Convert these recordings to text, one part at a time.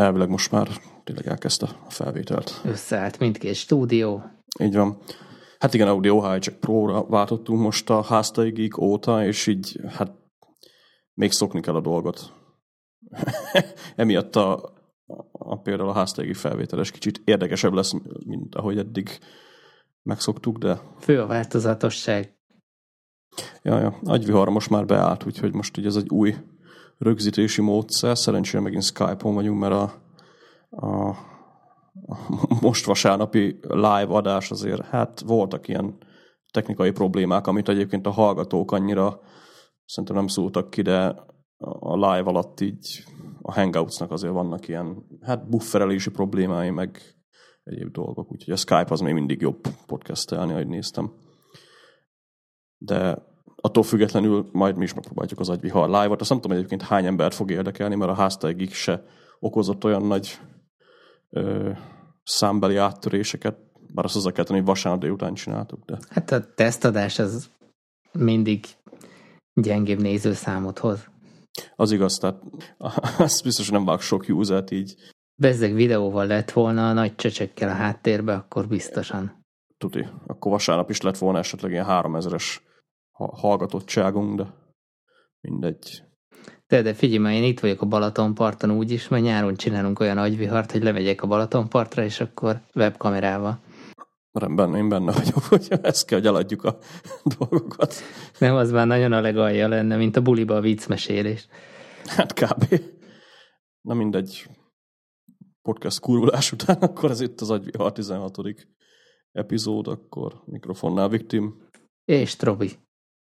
elvileg most már tényleg elkezdte a felvételt. Összeállt mindkét stúdió. Így van. Hát igen, Audio Hijack Pro-ra váltottunk most a háztai geek óta, és így hát még szokni kell a dolgot. Emiatt a, a, például a háztai felvételes kicsit érdekesebb lesz, mint ahogy eddig megszoktuk, de... Fő a változatosság. Ja, ja. Agyvihar most már beállt, úgyhogy most így ez egy új rögzítési módszer. Szerencsére megint Skype-on vagyunk, mert a, a, most vasárnapi live adás azért, hát voltak ilyen technikai problémák, amit egyébként a hallgatók annyira szerintem nem szóltak ki, de a live alatt így a Hangouts-nak azért vannak ilyen, hát bufferelési problémái, meg egyéb dolgok, úgyhogy a Skype az még mindig jobb podcastelni, ahogy néztem. De attól függetlenül majd mi is megpróbáljuk az agyvihar live-ot. Azt nem tudom egyébként hány embert fog érdekelni, mert a háztáigig se okozott olyan nagy ö, számbeli áttöréseket, bár azt hozzá kell tenni, hogy vasárnap délután csináltuk. De... Hát a tesztadás az mindig gyengébb nézőszámot hoz. Az igaz, tehát azt biztos, hogy nem vág sok usert így. Bezzeg videóval lett volna a nagy csöcsökkel a háttérbe, akkor biztosan. Tuti. Akkor vasárnap is lett volna esetleg ilyen 3000-es hallgatottságunk, de mindegy. De, de figyelj, már én itt vagyok a Balatonparton úgyis, mert nyáron csinálunk olyan agyvihart, hogy lemegyek a Balatonpartra, és akkor webkamerával. Rendben, én benne vagyok, hogy ezt kell, hogy eladjuk a dolgokat. Nem, az már nagyon a legalja lenne, mint a buliba a viccmesélés. Hát kb. Na mindegy. Podcast kurulás után, akkor ez itt az agyvihar 16. epizód, akkor mikrofonnál Viktim. És Trobi.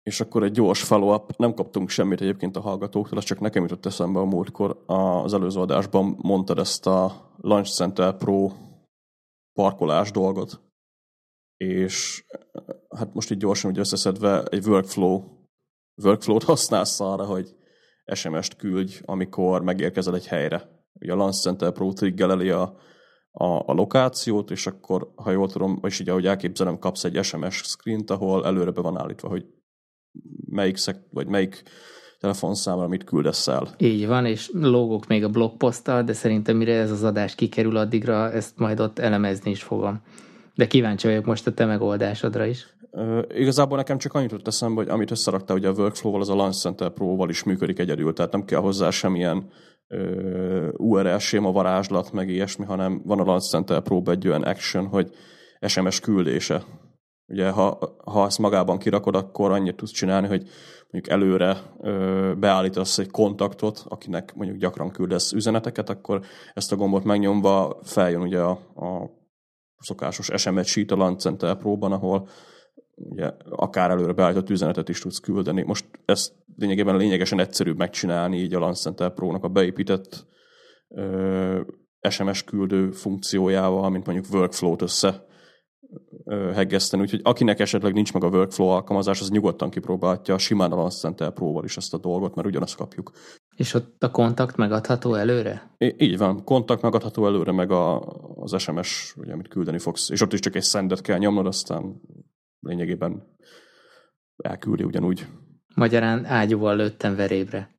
És akkor egy gyors follow-up, nem kaptunk semmit egyébként a hallgatóktól, ez csak nekem jutott eszembe a múltkor. Az előző adásban mondtad ezt a Launch Center Pro parkolás dolgot, és hát most így gyorsan ugye összeszedve egy workflow, workflow-t használsz arra, hogy SMS-t küldj, amikor megérkezel egy helyre. Ugye a Launch Center Pro triggeleli a, a, a lokációt, és akkor, ha jól tudom, és így ahogy elképzelem, kapsz egy SMS screen ahol előre be van állítva, hogy melyik, szek, vagy melyik telefonszámra mit küldesz el. Így van, és logok még a blogposzttal, de szerintem mire ez az adás kikerül addigra, ezt majd ott elemezni is fogom. De kíváncsi vagyok most a te megoldásodra is. Uh, igazából nekem csak annyit jutott eszembe, hogy amit összeraktál ugye a Workflow-val, az a Launch Center Pro-val is működik egyedül, tehát nem kell hozzá semmilyen uh, URL séma varázslat, meg ilyesmi, hanem van a Launch Center pro egy olyan action, hogy SMS küldése. Ugye, ha, ha ezt magában kirakod, akkor annyit tudsz csinálni, hogy mondjuk előre ö, beállítasz egy kontaktot, akinek mondjuk gyakran küldesz üzeneteket, akkor ezt a gombot megnyomva feljön ugye a, a szokásos SMS sheet a Launch Center Pro-ban, ahol ugye akár előre beállított üzenetet is tudsz küldeni. Most ezt lényegében lényegesen egyszerűbb megcsinálni így a Launch Center Pro-nak a beépített ö, SMS küldő funkciójával, mint mondjuk workflow-t össze heggeszteni, úgyhogy akinek esetleg nincs meg a workflow alkalmazás, az nyugodtan kipróbálja simán a Launch Center Pro-val is ezt a dolgot, mert ugyanazt kapjuk. És ott a kontakt megadható előre? I- így van, kontakt megadható előre, meg a, az SMS, ugye, amit küldeni fogsz, és ott is csak egy szendet kell nyomnod, aztán lényegében elküldi ugyanúgy. Magyarán ágyúval lőttem verébre.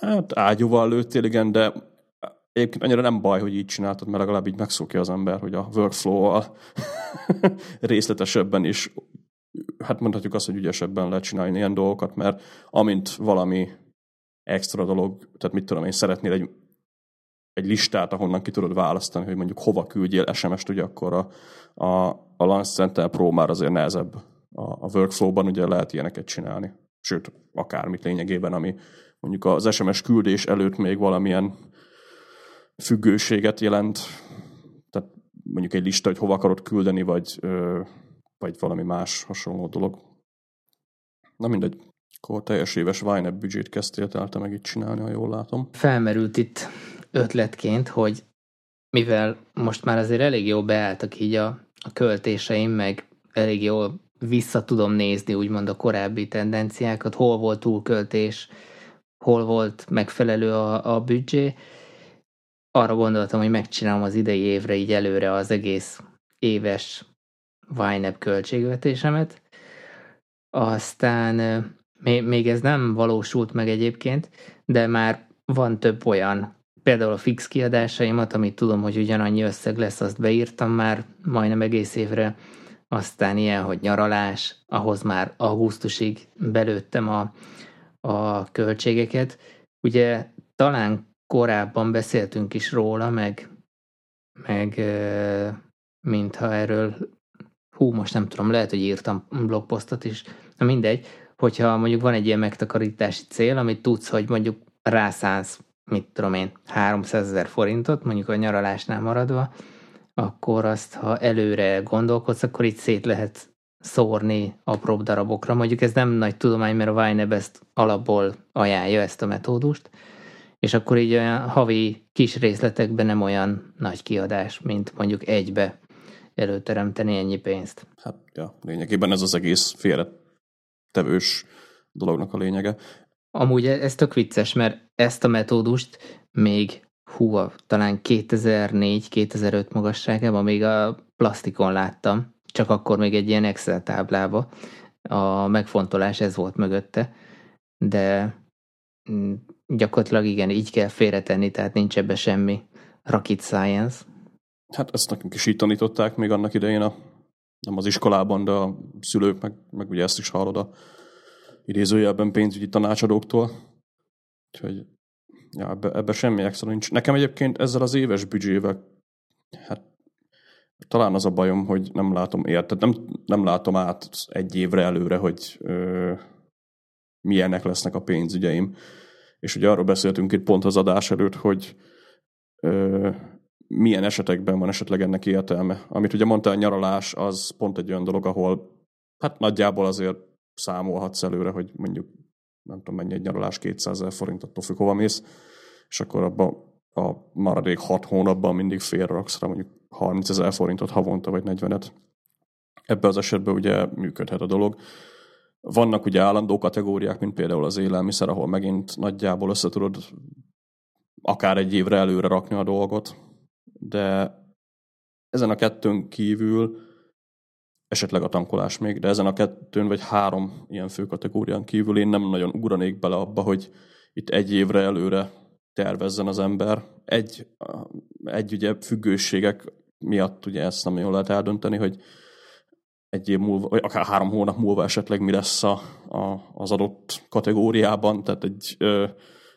Hát ágyúval lőttél, igen, de egyébként annyira nem baj, hogy így csináltad, mert legalább így megszokja az ember, hogy a workflow-val részletesebben is, hát mondhatjuk azt, hogy ügyesebben lehet csinálni ilyen dolgokat, mert amint valami extra dolog, tehát mit tudom én, szeretnél egy, egy listát, ahonnan ki tudod választani, hogy mondjuk hova küldjél SMS-t, ugye akkor a, a, a Lance Center Pro már azért nehezebb. A, a workflow-ban ugye lehet ilyeneket csinálni. Sőt, akármit lényegében, ami mondjuk az SMS küldés előtt még valamilyen függőséget jelent, tehát mondjuk egy lista, hogy hova akarod küldeni, vagy, vagy valami más hasonló dolog. Na mindegy, akkor teljes éves YNAB büdzsét kezdtél el te meg itt csinálni, ha jól látom. Felmerült itt ötletként, hogy mivel most már azért elég jó beálltak így a, a költéseim, meg elég jól vissza tudom nézni úgymond a korábbi tendenciákat, hol volt túlköltés, hol volt megfelelő a, a büdzsé, arra gondoltam, hogy megcsinálom az idei évre így előre az egész éves YNAB költségvetésemet. Aztán még ez nem valósult meg egyébként, de már van több olyan például a fix kiadásaimat, amit tudom, hogy ugyanannyi összeg lesz, azt beírtam már majdnem egész évre, aztán ilyen, hogy nyaralás, ahhoz már augusztusig belőttem a, a költségeket. Ugye talán korábban beszéltünk is róla, meg, meg mintha erről, hú, most nem tudom, lehet, hogy írtam blogposztot is, na mindegy, hogyha mondjuk van egy ilyen megtakarítási cél, amit tudsz, hogy mondjuk rászánsz, mit tudom én, 300 ezer forintot, mondjuk a nyaralásnál maradva, akkor azt, ha előre gondolkodsz, akkor itt szét lehet szórni apróbb darabokra. Mondjuk ez nem nagy tudomány, mert a Vineb ezt alapból ajánlja ezt a metódust, és akkor így olyan havi kis részletekben nem olyan nagy kiadás, mint mondjuk egybe előteremteni ennyi pénzt. Hát, ja, lényegében ez az egész félretevős dolognak a lényege. Amúgy ez tök vicces, mert ezt a metódust még hú, talán 2004-2005 magasságában még a plastikon láttam, csak akkor még egy ilyen Excel táblába. A megfontolás ez volt mögötte, de gyakorlatilag igen, így kell félretenni, tehát nincs ebbe semmi rocket science. Hát ezt nekünk is így tanították még annak idején, a, nem az iskolában, de a szülők, meg, meg ugye ezt is hallod a idézőjelben pénzügyi tanácsadóktól. Úgyhogy ja, ebbe, ebbe semmi extra nincs. Nekem egyébként ezzel az éves büdzsével, hát talán az a bajom, hogy nem látom érted, nem, nem látom át egy évre előre, hogy ö, milyenek lesznek a pénzügyeim. És ugye arról beszéltünk itt pont az adás előtt, hogy ö, milyen esetekben van esetleg ennek értelme. Amit ugye mondta a nyaralás, az pont egy olyan dolog, ahol hát nagyjából azért számolhatsz előre, hogy mondjuk nem tudom mennyi egy nyaralás, 200 ezer forint, attól függ, hova mész, és akkor abban a maradék hat hónapban mindig félraksz rá mondjuk 30 ezer forintot havonta, vagy 40-et. Ebben az esetben ugye működhet a dolog. Vannak ugye állandó kategóriák, mint például az élelmiszer, ahol megint nagyjából össze tudod akár egy évre előre rakni a dolgot, de ezen a kettőn kívül esetleg a tankolás még, de ezen a kettőn vagy három ilyen fő kategórián kívül én nem nagyon ugranék bele abba, hogy itt egy évre előre tervezzen az ember. Egy, egy ugye függőségek miatt ugye ezt nem jól lehet eldönteni, hogy egy év múlva, vagy akár három hónap múlva esetleg mi lesz a, a, az adott kategóriában, tehát egy, ö,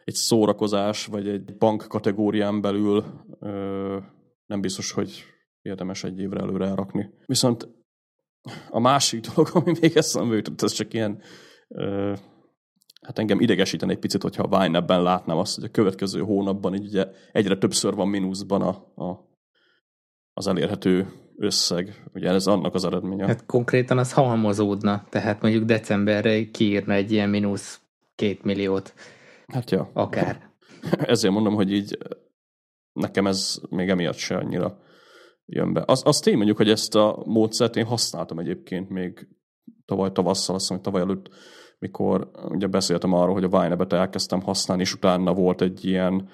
egy szórakozás, vagy egy bank kategórián belül ö, nem biztos, hogy érdemes egy évre előre elrakni. Viszont a másik dolog, ami még eszembe jutott, ez csak ilyen ö, hát engem idegesíteni egy picit, hogyha a Vine ebben látnám azt, hogy a következő hónapban így ugye egyre többször van mínuszban a, a, az elérhető összeg. Ugye ez annak az eredménye. Hát konkrétan az halmozódna, tehát mondjuk decemberre kiírna egy ilyen mínusz két milliót. Hát ja. Akár. Ezért mondom, hogy így nekem ez még emiatt se annyira jön be. Az, azt én mondjuk, hogy ezt a módszert én használtam egyébként még tavaly tavasszal, azt hogy tavaly előtt, mikor ugye beszéltem arról, hogy a Vine-et elkezdtem használni, és utána volt egy ilyen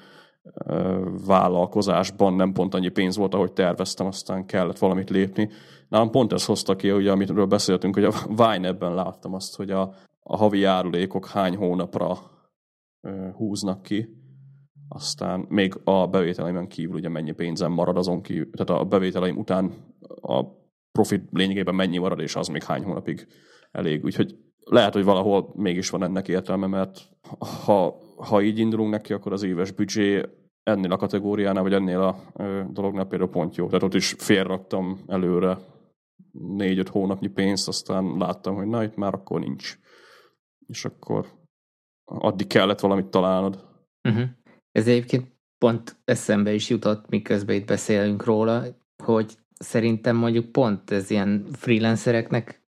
vállalkozásban nem pont annyi pénz volt, ahogy terveztem, aztán kellett valamit lépni. Nálam pont ez hozta ki, ugye, amitről beszéltünk, hogy a Vine ebben láttam azt, hogy a, a havi járulékok hány hónapra húznak ki, aztán még a bevételeimben kívül ugye mennyi pénzem marad azon kívül, tehát a bevételeim után a profit lényegében mennyi marad, és az még hány hónapig elég. Úgyhogy lehet, hogy valahol mégis van ennek értelme, mert ha, ha így indulunk neki, akkor az éves büdzsé ennél a kategóriánál, vagy ennél a ö, dolognál például pont jó. Tehát ott is félraktam előre négy-öt hónapnyi pénzt, aztán láttam, hogy na, itt már akkor nincs. És akkor addig kellett valamit találnod. Uh-huh. Ez egyébként pont eszembe is jutott, miközben itt beszélünk róla, hogy szerintem mondjuk pont ez ilyen freelancereknek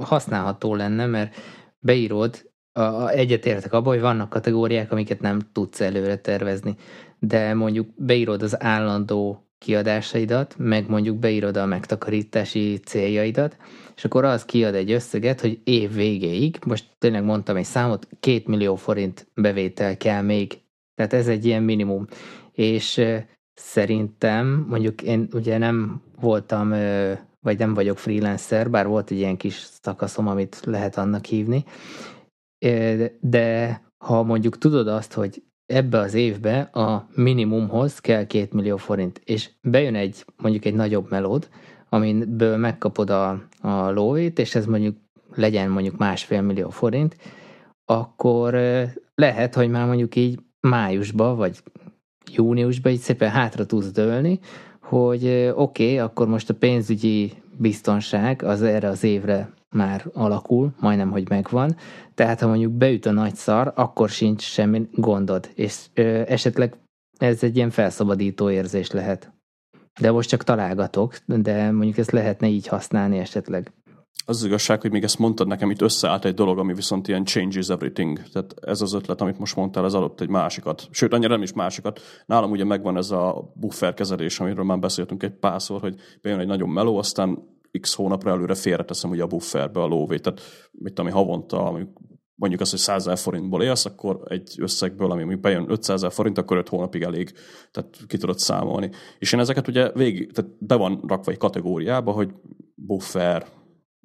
használható lenne, mert beírod, a, a, egyetértek abban, hogy vannak kategóriák, amiket nem tudsz előre tervezni, de mondjuk beírod az állandó kiadásaidat, meg mondjuk beírod a megtakarítási céljaidat, és akkor az kiad egy összeget, hogy év végéig, most tényleg mondtam egy számot, két millió forint bevétel kell még tehát ez egy ilyen minimum. És szerintem, mondjuk én ugye nem voltam, vagy nem vagyok freelancer, bár volt egy ilyen kis szakaszom, amit lehet annak hívni, de ha mondjuk tudod azt, hogy ebbe az évbe a minimumhoz kell két millió forint, és bejön egy mondjuk egy nagyobb melód, amiből megkapod a, a lóvét, és ez mondjuk legyen mondjuk másfél millió forint, akkor lehet, hogy már mondjuk így májusba, vagy júniusba így szépen hátra tudsz dőlni, hogy oké, okay, akkor most a pénzügyi biztonság az erre az évre már alakul, majdnem, hogy megvan, tehát ha mondjuk beüt a nagy szar, akkor sincs semmi gondod, és ö, esetleg ez egy ilyen felszabadító érzés lehet. De most csak találgatok, de mondjuk ezt lehetne így használni esetleg. Az, az igazság, hogy még ezt mondtad nekem, itt összeállt egy dolog, ami viszont ilyen changes everything. Tehát ez az ötlet, amit most mondtál, ez adott egy másikat. Sőt, annyira nem is másikat. Nálam ugye megvan ez a buffer kezelés, amiről már beszéltünk egy párszor, hogy bejön egy nagyon meló, aztán x hónapra előre félreteszem ugye a bufferbe a lóvét. Tehát mit ami havonta, mondjuk azt, hogy 100 ezer forintból élsz, akkor egy összegből, ami bejön 500 ezer forint, akkor 5 hónapig elég, tehát ki tudod számolni. És én ezeket ugye végig, tehát be van rakva egy kategóriába, hogy buffer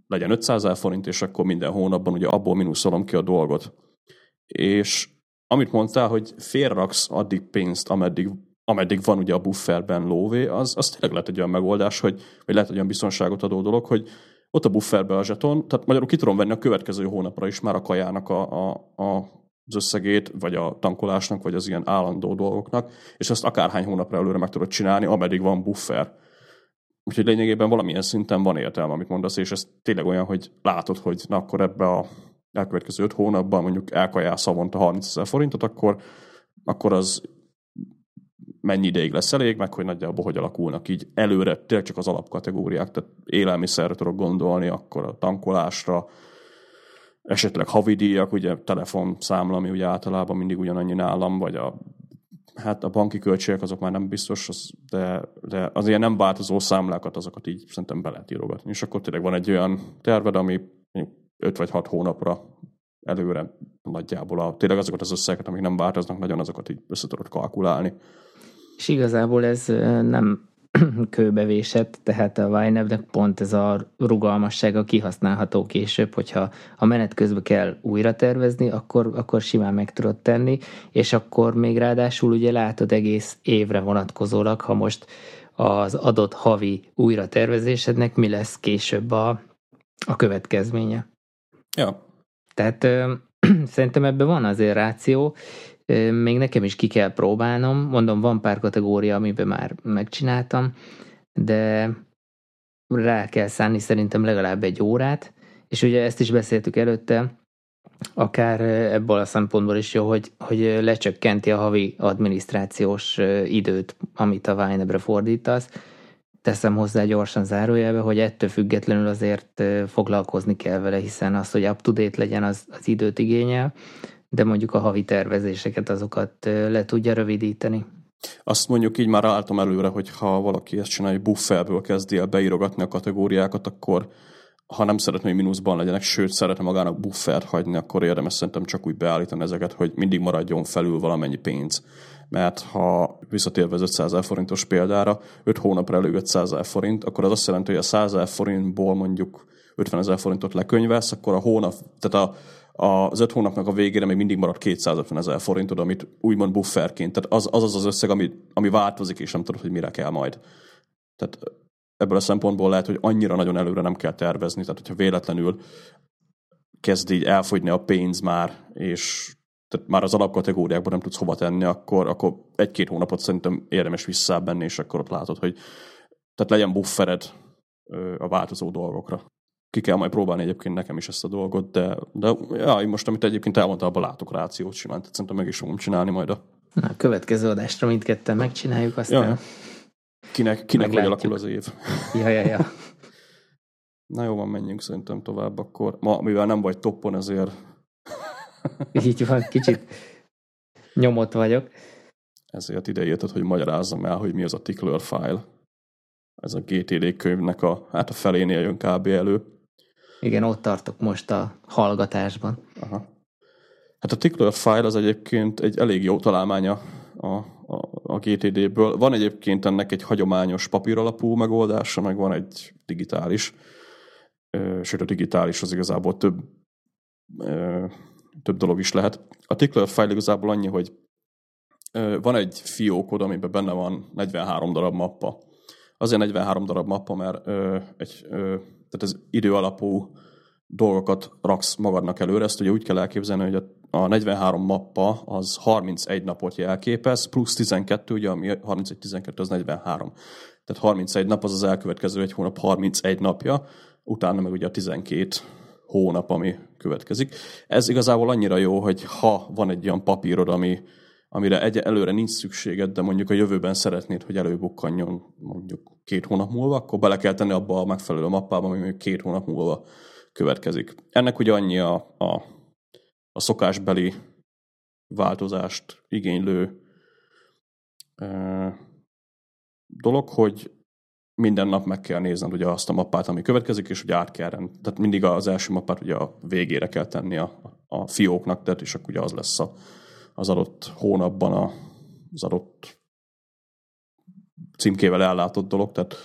legyen 500 ezer forint, és akkor minden hónapban ugye abból mínuszolom ki a dolgot. És amit mondtál, hogy félraksz addig pénzt, ameddig ameddig van ugye a bufferben lóvé, az, az tényleg lehet egy olyan megoldás, hogy, vagy lehet egy olyan biztonságot adó dolog, hogy ott a bufferbe a zseton, tehát magyarul ki tudom venni a következő hónapra is már a kajának a, a, a az összegét, vagy a tankolásnak, vagy az ilyen állandó dolgoknak, és ezt akárhány hónapra előre meg tudod csinálni, ameddig van buffer. Úgyhogy lényegében valamilyen szinten van értelme, amit mondasz, és ez tényleg olyan, hogy látod, hogy na akkor ebbe a elkövetkező öt hónapban mondjuk elkajál szavonta 30 ezer forintot, akkor, akkor az mennyi ideig lesz elég, meg hogy nagyjából hogy alakulnak így előre, tényleg csak az alapkategóriák, tehát élelmiszerre tudok gondolni, akkor a tankolásra, esetleg havidíjak, ugye telefonszámla, ami ugye általában mindig ugyanannyi nálam, vagy a hát a banki költségek azok már nem biztos, az, de, de az ilyen nem változó számlákat, azokat így szerintem be lehet írogatni. És akkor tényleg van egy olyan terved, ami 5 vagy 6 hónapra előre nagyjából a, tényleg azokat az összegeket, amik nem változnak nagyon, azokat így össze tudod kalkulálni. És igazából ez nem kőbevésett, tehát a YNAB-nek pont ez a rugalmassága kihasználható később, hogyha a menet közben kell újra tervezni, akkor, akkor simán meg tudod tenni, és akkor még ráadásul ugye látod egész évre vonatkozólag, ha most az adott havi újra tervezésednek mi lesz később a, a következménye. Ja. Tehát ö, szerintem ebben van azért ráció, még nekem is ki kell próbálnom. Mondom, van pár kategória, amiben már megcsináltam, de rá kell szánni szerintem legalább egy órát, és ugye ezt is beszéltük előtte, akár ebből a szempontból is jó, hogy, hogy lecsökkenti a havi adminisztrációs időt, amit a Vinebre fordítasz. Teszem hozzá gyorsan zárójelbe, hogy ettől függetlenül azért foglalkozni kell vele, hiszen az, hogy up-to-date legyen, az, az időt igényel, de mondjuk a havi tervezéseket azokat le tudja rövidíteni. Azt mondjuk így már álltam előre, hogy ha valaki ezt csinálja, hogy bufferből kezdi el beírogatni a kategóriákat, akkor ha nem szeretné, hogy mínuszban legyenek, sőt, szeretne magának buffert hagyni, akkor érdemes szerintem csak úgy beállítani ezeket, hogy mindig maradjon felül valamennyi pénz. Mert ha visszatérve az 500 ezer forintos példára, 5 hónapra elő 500 ezer forint, akkor az azt jelenti, hogy a 100 ezer forintból mondjuk 50 ezer forintot lekönyvesz, akkor a hónap, tehát a az öt hónapnak a végére még mindig marad 250 ezer forintod, amit úgymond bufferként, tehát az az, az, az összeg, ami, ami változik, és nem tudod, hogy mire kell majd. Tehát ebből a szempontból lehet, hogy annyira nagyon előre nem kell tervezni, tehát hogyha véletlenül kezd így elfogyni a pénz már, és tehát már az alapkategóriákban nem tudsz hova tenni, akkor, akkor egy-két hónapot szerintem érdemes visszábenni, és akkor ott látod, hogy tehát legyen buffered a változó dolgokra ki kell majd próbálni egyébként nekem is ezt a dolgot, de, de ja, én most, amit egyébként elmondta, abban látok rációt simán, tehát szerintem meg is fogom csinálni majd a... Na, a következő adásra mindketten megcsináljuk, aztán... Ja. Kinek, kinek hogy alakul az év. Ja, ja, ja. Na jó van, menjünk szerintem tovább akkor. Ma, mivel nem vagy toppon, ezért... Így van, kicsit nyomott vagyok. Ezért ide jötted, hogy magyarázzam el, hogy mi az a tickler file. Ez a GTD könyvnek a, hát a felénél jön kb. elő. Igen, ott tartok most a hallgatásban. Aha. Hát a Tickler file az egyébként egy elég jó találmánya a, a, a GTD-ből. Van egyébként ennek egy hagyományos papíralapú megoldása, meg van egy digitális. Sőt, a digitális az igazából több, több dolog is lehet. A Tickler file igazából annyi, hogy van egy fiókod, amiben benne van 43 darab mappa. Azért 43 darab mappa, mert egy, tehát ez idő alapú dolgokat raksz magadnak előre. Ezt ugye úgy kell elképzelni, hogy a 43 mappa az 31 napot jelképez, plusz 12, ugye ami 31-12 az 43. Tehát 31 nap az az elkövetkező egy hónap 31 napja, utána meg ugye a 12 hónap, ami következik. Ez igazából annyira jó, hogy ha van egy olyan papírod, ami, amire egy, előre nincs szükséged, de mondjuk a jövőben szeretnéd, hogy előbukkanjon mondjuk két hónap múlva, akkor bele kell tenni abba a megfelelő mappába, ami mondjuk két hónap múlva következik. Ennek ugye annyi a, a, a szokásbeli változást igénylő e, dolog, hogy minden nap meg kell nézned ugye azt a mappát, ami következik, és ugye át kell rend. Tehát mindig az első mappát ugye a végére kell tenni a, a fióknak, tehát és akkor ugye az lesz a, az adott hónapban a, az adott címkével ellátott dolog, tehát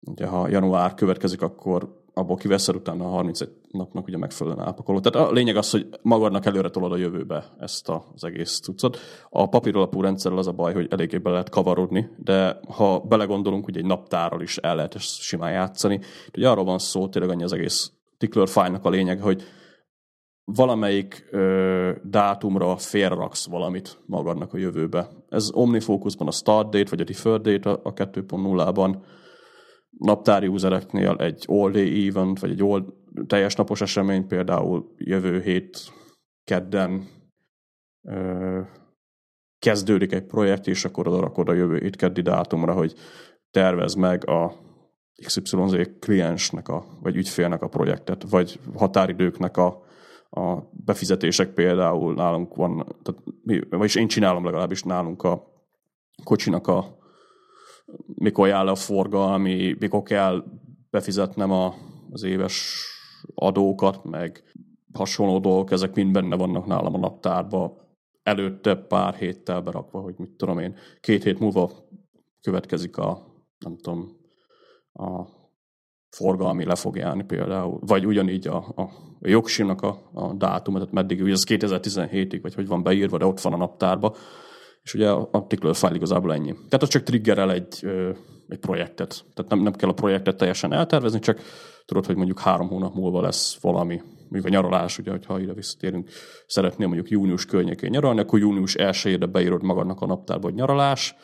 ugye ha január következik, akkor abból kiveszed utána a 31 napnak ugye megfelelően ápakoló. Tehát a lényeg az, hogy magadnak előre tolod a jövőbe ezt az egész cuccot. A papíralapú rendszerrel az a baj, hogy eléggé be lehet kavarodni, de ha belegondolunk, hogy egy naptárral is el lehet ezt simán játszani. Ugye arról van szó, tényleg annyi az egész tickler file-nak a lényeg, hogy valamelyik ö, dátumra félraksz valamit magadnak a jövőbe. Ez OmniFocusban a start date, vagy a deferred date a 2.0-ban, naptári usereknél egy all day event, vagy egy all, teljes napos esemény, például jövő hét kedden ö, kezdődik egy projekt, és akkor oda rakod a jövő hét keddi dátumra, hogy tervez meg a XYZ kliensnek, a, vagy ügyfélnek a projektet, vagy határidőknek a, a befizetések például nálunk van, tehát mi, vagyis én csinálom legalábbis nálunk a kocsinak a mikor jár le a forgalmi, mikor kell befizetnem a, az éves adókat, meg hasonló dolgok, ezek mind benne vannak nálam a naptárba, előtte pár héttel berakva, hogy mit tudom én, két hét múlva következik a, nem tudom, a forgalmi le fog járni például, vagy ugyanígy a, a, jogsinak a, a dátum, tehát meddig, ugye az 2017-ig, vagy hogy van beírva, de ott van a naptárba, és ugye a tickler file igazából ennyi. Tehát az csak triggerel egy, egy projektet. Tehát nem, nem kell a projektet teljesen eltervezni, csak tudod, hogy mondjuk három hónap múlva lesz valami, mondjuk a nyaralás, ugye, hogyha ide visszatérünk, szeretném mondjuk június környékén nyaralni, akkor június 1 beírod magadnak a naptárba, hogy nyaralás,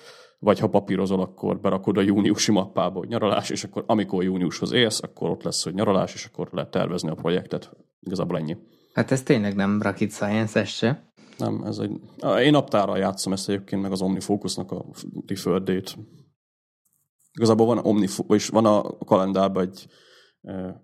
vagy ha papírozol, akkor berakod a júniusi mappába, hogy nyaralás, és akkor amikor júniushoz élsz, akkor ott lesz, hogy nyaralás, és akkor lehet tervezni a projektet. Igazából ennyi. Hát ez tényleg nem rocket science, se. Nem, ez egy... Én naptárral játszom ezt egyébként, meg az OmniFocusnak a deferred date. Igazából van, Omni, és van a kalendárban egy uh,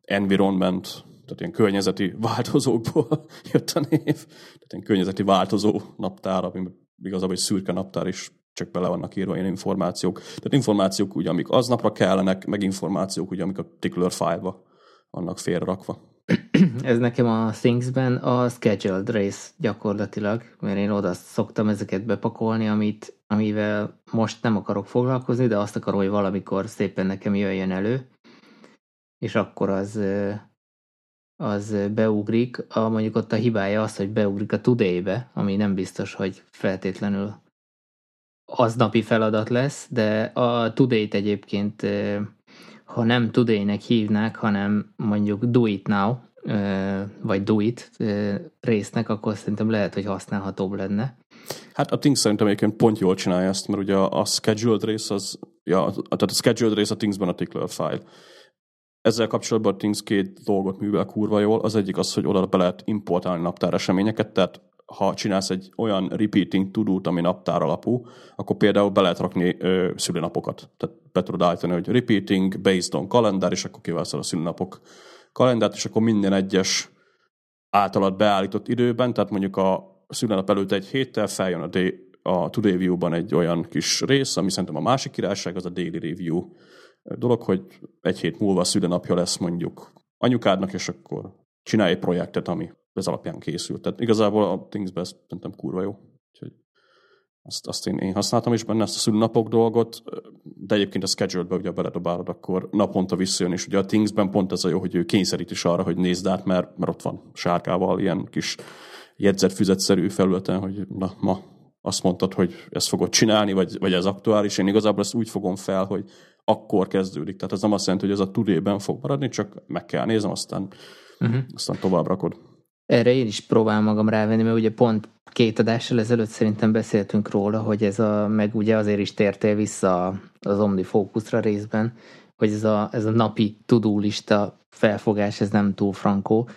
environment, tehát ilyen környezeti változókból jött a név. Tehát ilyen környezeti változó naptár, ami igazából egy szürke naptár is csak bele vannak írva ilyen információk. Tehát információk ugye, amik aznapra kellenek, meg információk ugye, amik a particular file-ba vannak félrakva. Ez nekem a Things-ben a scheduled race gyakorlatilag, mert én oda szoktam ezeket bepakolni, amit, amivel most nem akarok foglalkozni, de azt akarom, hogy valamikor szépen nekem jöjjön elő, és akkor az, az beugrik. A, mondjuk ott a hibája az, hogy beugrik a today-be, ami nem biztos, hogy feltétlenül aznapi feladat lesz, de a today-t egyébként ha nem today-nek hívnák, hanem mondjuk do it now, vagy do it résznek, akkor szerintem lehet, hogy használhatóbb lenne. Hát a Things szerintem egyébként pont jól csinálja ezt, mert ugye a, scheduled rész az, ja, tehát a scheduled rész a Thingsben a tickler file. Ezzel kapcsolatban a Things két dolgot művel kurva jól. Az egyik az, hogy oda be lehet importálni naptár eseményeket, tehát ha csinálsz egy olyan repeating tudót, ami naptár alapú, akkor például be lehet rakni ö, szülinapokat. Tehát be tudod állítani, hogy repeating based on kalendár, és akkor kiválaszol a szülinapok kalendárt, és akkor minden egyes általad beállított időben, tehát mondjuk a szülinap előtt egy héttel feljön a, day, a Today View-ban egy olyan kis rész, ami szerintem a másik királyság, az a Daily Review dolog, hogy egy hét múlva a szülinapja lesz mondjuk anyukádnak, és akkor csinálj egy projektet, ami ez alapján készült. Tehát igazából a Things-ben ez szerintem kurva jó. Úgyhogy azt, azt én, én használtam is benne, ezt a szülnapok dolgot, de egyébként a schedule-be ugye beledobálod, akkor naponta visszajön, és ugye a Things-ben pont ez a jó, hogy ő kényszerít is arra, hogy nézd át, mert, mert ott van sárkával ilyen kis jegyzetfüzetszerű felületen, hogy na, ma azt mondtad, hogy ezt fogod csinálni, vagy, vagy ez aktuális, én igazából ezt úgy fogom fel, hogy akkor kezdődik. Tehát ez nem azt jelenti, hogy ez a tudében fog maradni, csak meg kell nézem, aztán, uh-huh. aztán tovább rakod. Erre én is próbálom magam rávenni, mert ugye pont két adással ezelőtt szerintem beszéltünk róla, hogy ez a, meg ugye azért is tértél vissza az OmniFocusra részben, hogy ez a, ez a napi tudólista felfogás, ez nem túl frankó,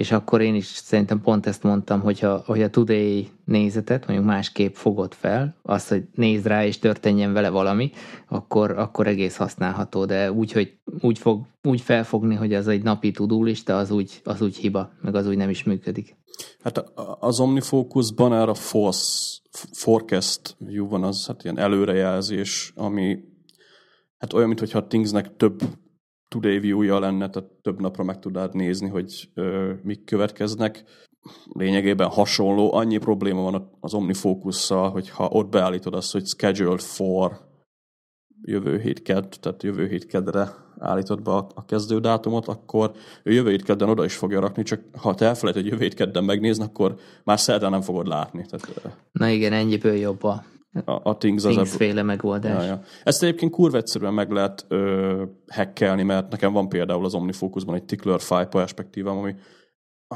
és akkor én is szerintem pont ezt mondtam, hogyha, hogy a Today nézetet mondjuk másképp fogod fel, az, hogy nézd rá és történjen vele valami, akkor, akkor egész használható, de úgy, hogy úgy, fog, úgy felfogni, hogy az egy napi tudólista, az úgy, az úgy hiba, meg az úgy nem is működik. Hát az OmniFocusban erre a force, forecast view van, az hát ilyen előrejelzés, ami hát olyan, mintha a Thingsnek több today view-ja lenne, tehát több napra meg tudnád nézni, hogy ö, mik következnek. Lényegében hasonló, annyi probléma van az OmniFocus-szal, hogy ha ott beállítod azt, hogy scheduled for jövő hét kedd, tehát jövő hét kedre állítod be a, a kezdődátumot, akkor ő jövő hét kedden oda is fogja rakni, csak ha te elfelejted, hogy jövő hét kedden megnézni, akkor már szerdán nem fogod látni. Tehát, Na igen, ennyiből jobb a a, a Things, az Things féle megoldás. Ja, ja. Ezt egyébként kurva egyszerűen meg lehet ö, hackelni, mert nekem van például az OmniFocusban egy tickler file perspektívám, ami,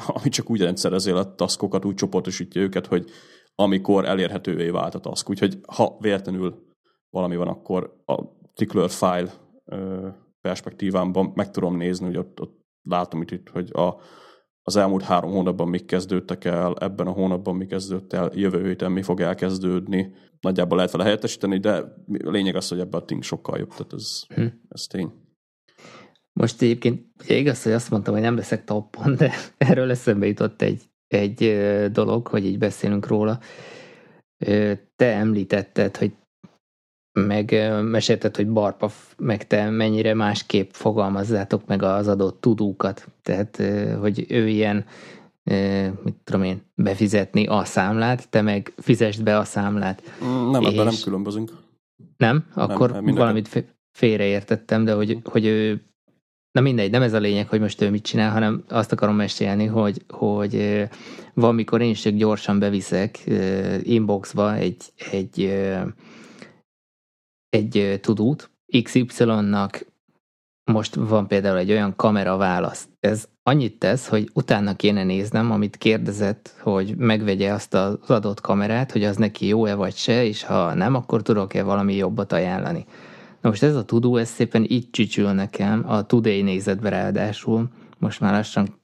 ami csak úgy rendszerezi a taskokat, úgy csoportosítja őket, hogy amikor elérhetővé vált a task. Úgyhogy ha véletlenül valami van, akkor a tickler file ö, perspektívámban meg tudom nézni, hogy ott, ott látom itt, hogy a, az elmúlt három hónapban mik kezdődtek el, ebben a hónapban mi kezdődött el, jövő héten mi fog elkezdődni. Nagyjából lehet vele helyettesíteni, de a lényeg az, hogy ebben a ting sokkal jobb, tehát ez, hm. ez tény. Most egyébként ugye igaz, hogy azt mondtam, hogy nem leszek toppon, de erről eszembe jutott egy, egy dolog, hogy így beszélünk róla. Te említetted, hogy meg mesélted, hogy Barpa, meg te mennyire másképp fogalmazzátok meg az adott tudókat. Tehát, hogy ő ilyen, mit tudom én, befizetni a számlát, te meg fizest be a számlát. Nem, ebben nem különbözünk. Nem? Akkor nem, valamit félreértettem, de hogy, hogy ő Na mindegy, nem ez a lényeg, hogy most ő mit csinál, hanem azt akarom mesélni, hogy, hogy valamikor én is csak gyorsan beviszek inboxba egy, egy egy tudót, XY-nak most van például egy olyan kamera válasz. Ez annyit tesz, hogy utána kéne néznem, amit kérdezett, hogy megvegye azt az adott kamerát, hogy az neki jó-e vagy se, és ha nem, akkor tudok-e valami jobbat ajánlani. Na most ez a tudó, ez szépen így csücsül nekem, a Today nézetbe ráadásul, most már lassan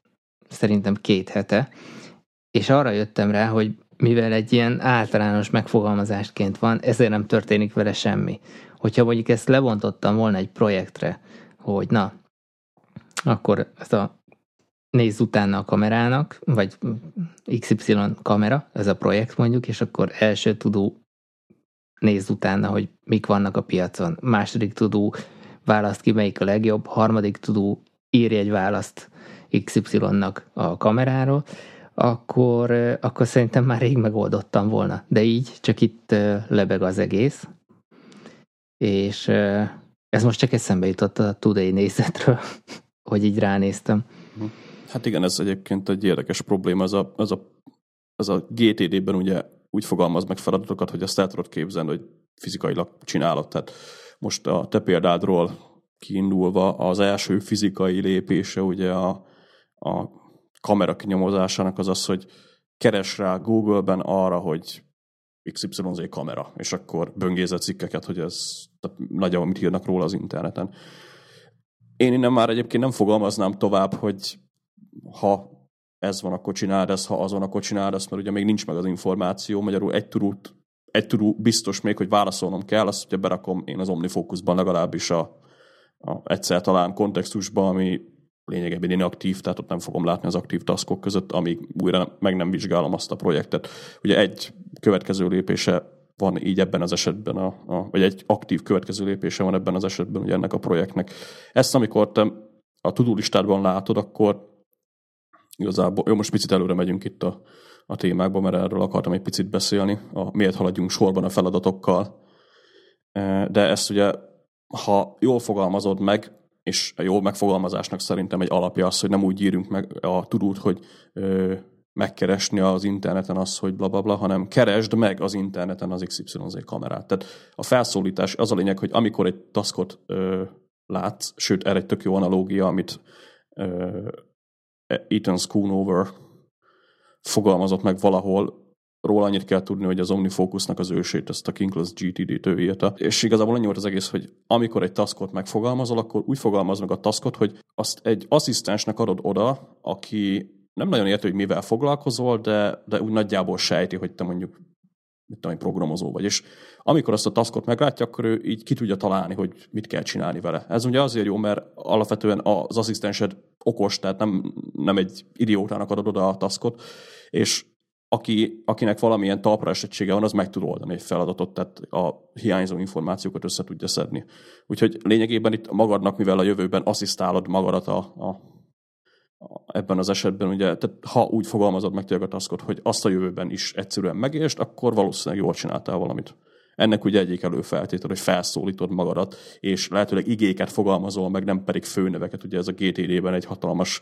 szerintem két hete, és arra jöttem rá, hogy mivel egy ilyen általános megfogalmazásként van, ezért nem történik vele semmi. Hogyha mondjuk ezt levontottam volna egy projektre, hogy na, akkor ezt a nézz utána a kamerának, vagy XY kamera, ez a projekt mondjuk, és akkor első tudó nézz utána, hogy mik vannak a piacon. Második tudó választ ki, melyik a legjobb. Harmadik tudó írj egy választ XY-nak a kameráról akkor, akkor szerintem már rég megoldottam volna. De így, csak itt lebeg az egész. És ez most csak eszembe jutott a Today nézetről, hogy így ránéztem. Hát igen, ez egyébként egy érdekes probléma. Ez a, ez a, ez a GTD-ben ugye úgy fogalmaz meg feladatokat, hogy azt el tudod képzelni, hogy fizikailag csinálod. Tehát most a te példádról kiindulva az első fizikai lépése ugye a, a kamera kinyomozásának az az, hogy keres rá Google-ben arra, hogy XYZ kamera, és akkor böngézze cikkeket, hogy ez tehát nagyjából mit írnak róla az interneten. Én innen már egyébként nem fogalmaznám tovább, hogy ha ez van, akkor csináld ezt, ha az van, akkor csináld ezt, mert ugye még nincs meg az információ, magyarul egy turút, egy turú biztos még, hogy válaszolnom kell, azt ugye berakom én az OmniFocusban legalábbis a, a egyszer talán kontextusban, ami lényegében inaktív, tehát ott nem fogom látni az aktív taskok között, amíg újra meg nem vizsgálom azt a projektet. Ugye egy következő lépése van így ebben az esetben, a, a, vagy egy aktív következő lépése van ebben az esetben ugye ennek a projektnek. Ezt amikor te a tudó listádban látod, akkor igazából, jó, most picit előre megyünk itt a, a témákba, mert erről akartam egy picit beszélni, a, miért haladjunk sorban a feladatokkal. De ezt ugye, ha jól fogalmazod meg, és a jó megfogalmazásnak szerintem egy alapja az, hogy nem úgy írunk meg a tudót, hogy ö, megkeresni az interneten azt, hogy bla bla bla, hanem keresd meg az interneten az XYZ kamerát. Tehát a felszólítás az a lényeg, hogy amikor egy taskot ö, látsz, sőt, erre egy tök jó analógia, amit ö, Ethan Schoonover fogalmazott meg valahol, róla annyit kell tudni, hogy az OmniFocusnak az ősét, ezt a Kinkless GTD-t ő írta. És igazából annyi volt az egész, hogy amikor egy taskot megfogalmazol, akkor úgy fogalmaz meg a taskot, hogy azt egy asszisztensnek adod oda, aki nem nagyon érti, hogy mivel foglalkozol, de, de úgy nagyjából sejti, hogy te mondjuk mit tudom, programozó vagy. És amikor azt a taskot meglátja, akkor ő így ki tudja találni, hogy mit kell csinálni vele. Ez ugye azért jó, mert alapvetően az asszisztensed okos, tehát nem, nem egy idiótának adod oda a taskot, és aki, akinek valamilyen talpra esettsége van, az meg tud oldani egy feladatot, tehát a hiányzó információkat össze tudja szedni. Úgyhogy lényegében itt magadnak, mivel a jövőben asszisztálod magadat a, a ebben az esetben, ugye, tehát ha úgy fogalmazod meg tényleg a taskot, hogy azt a jövőben is egyszerűen megértsd, akkor valószínűleg jól csináltál valamit. Ennek ugye egyik előfeltétel, hogy felszólítod magadat, és lehetőleg igéket fogalmazol meg, nem pedig főneveket. Ugye ez a GTD-ben egy hatalmas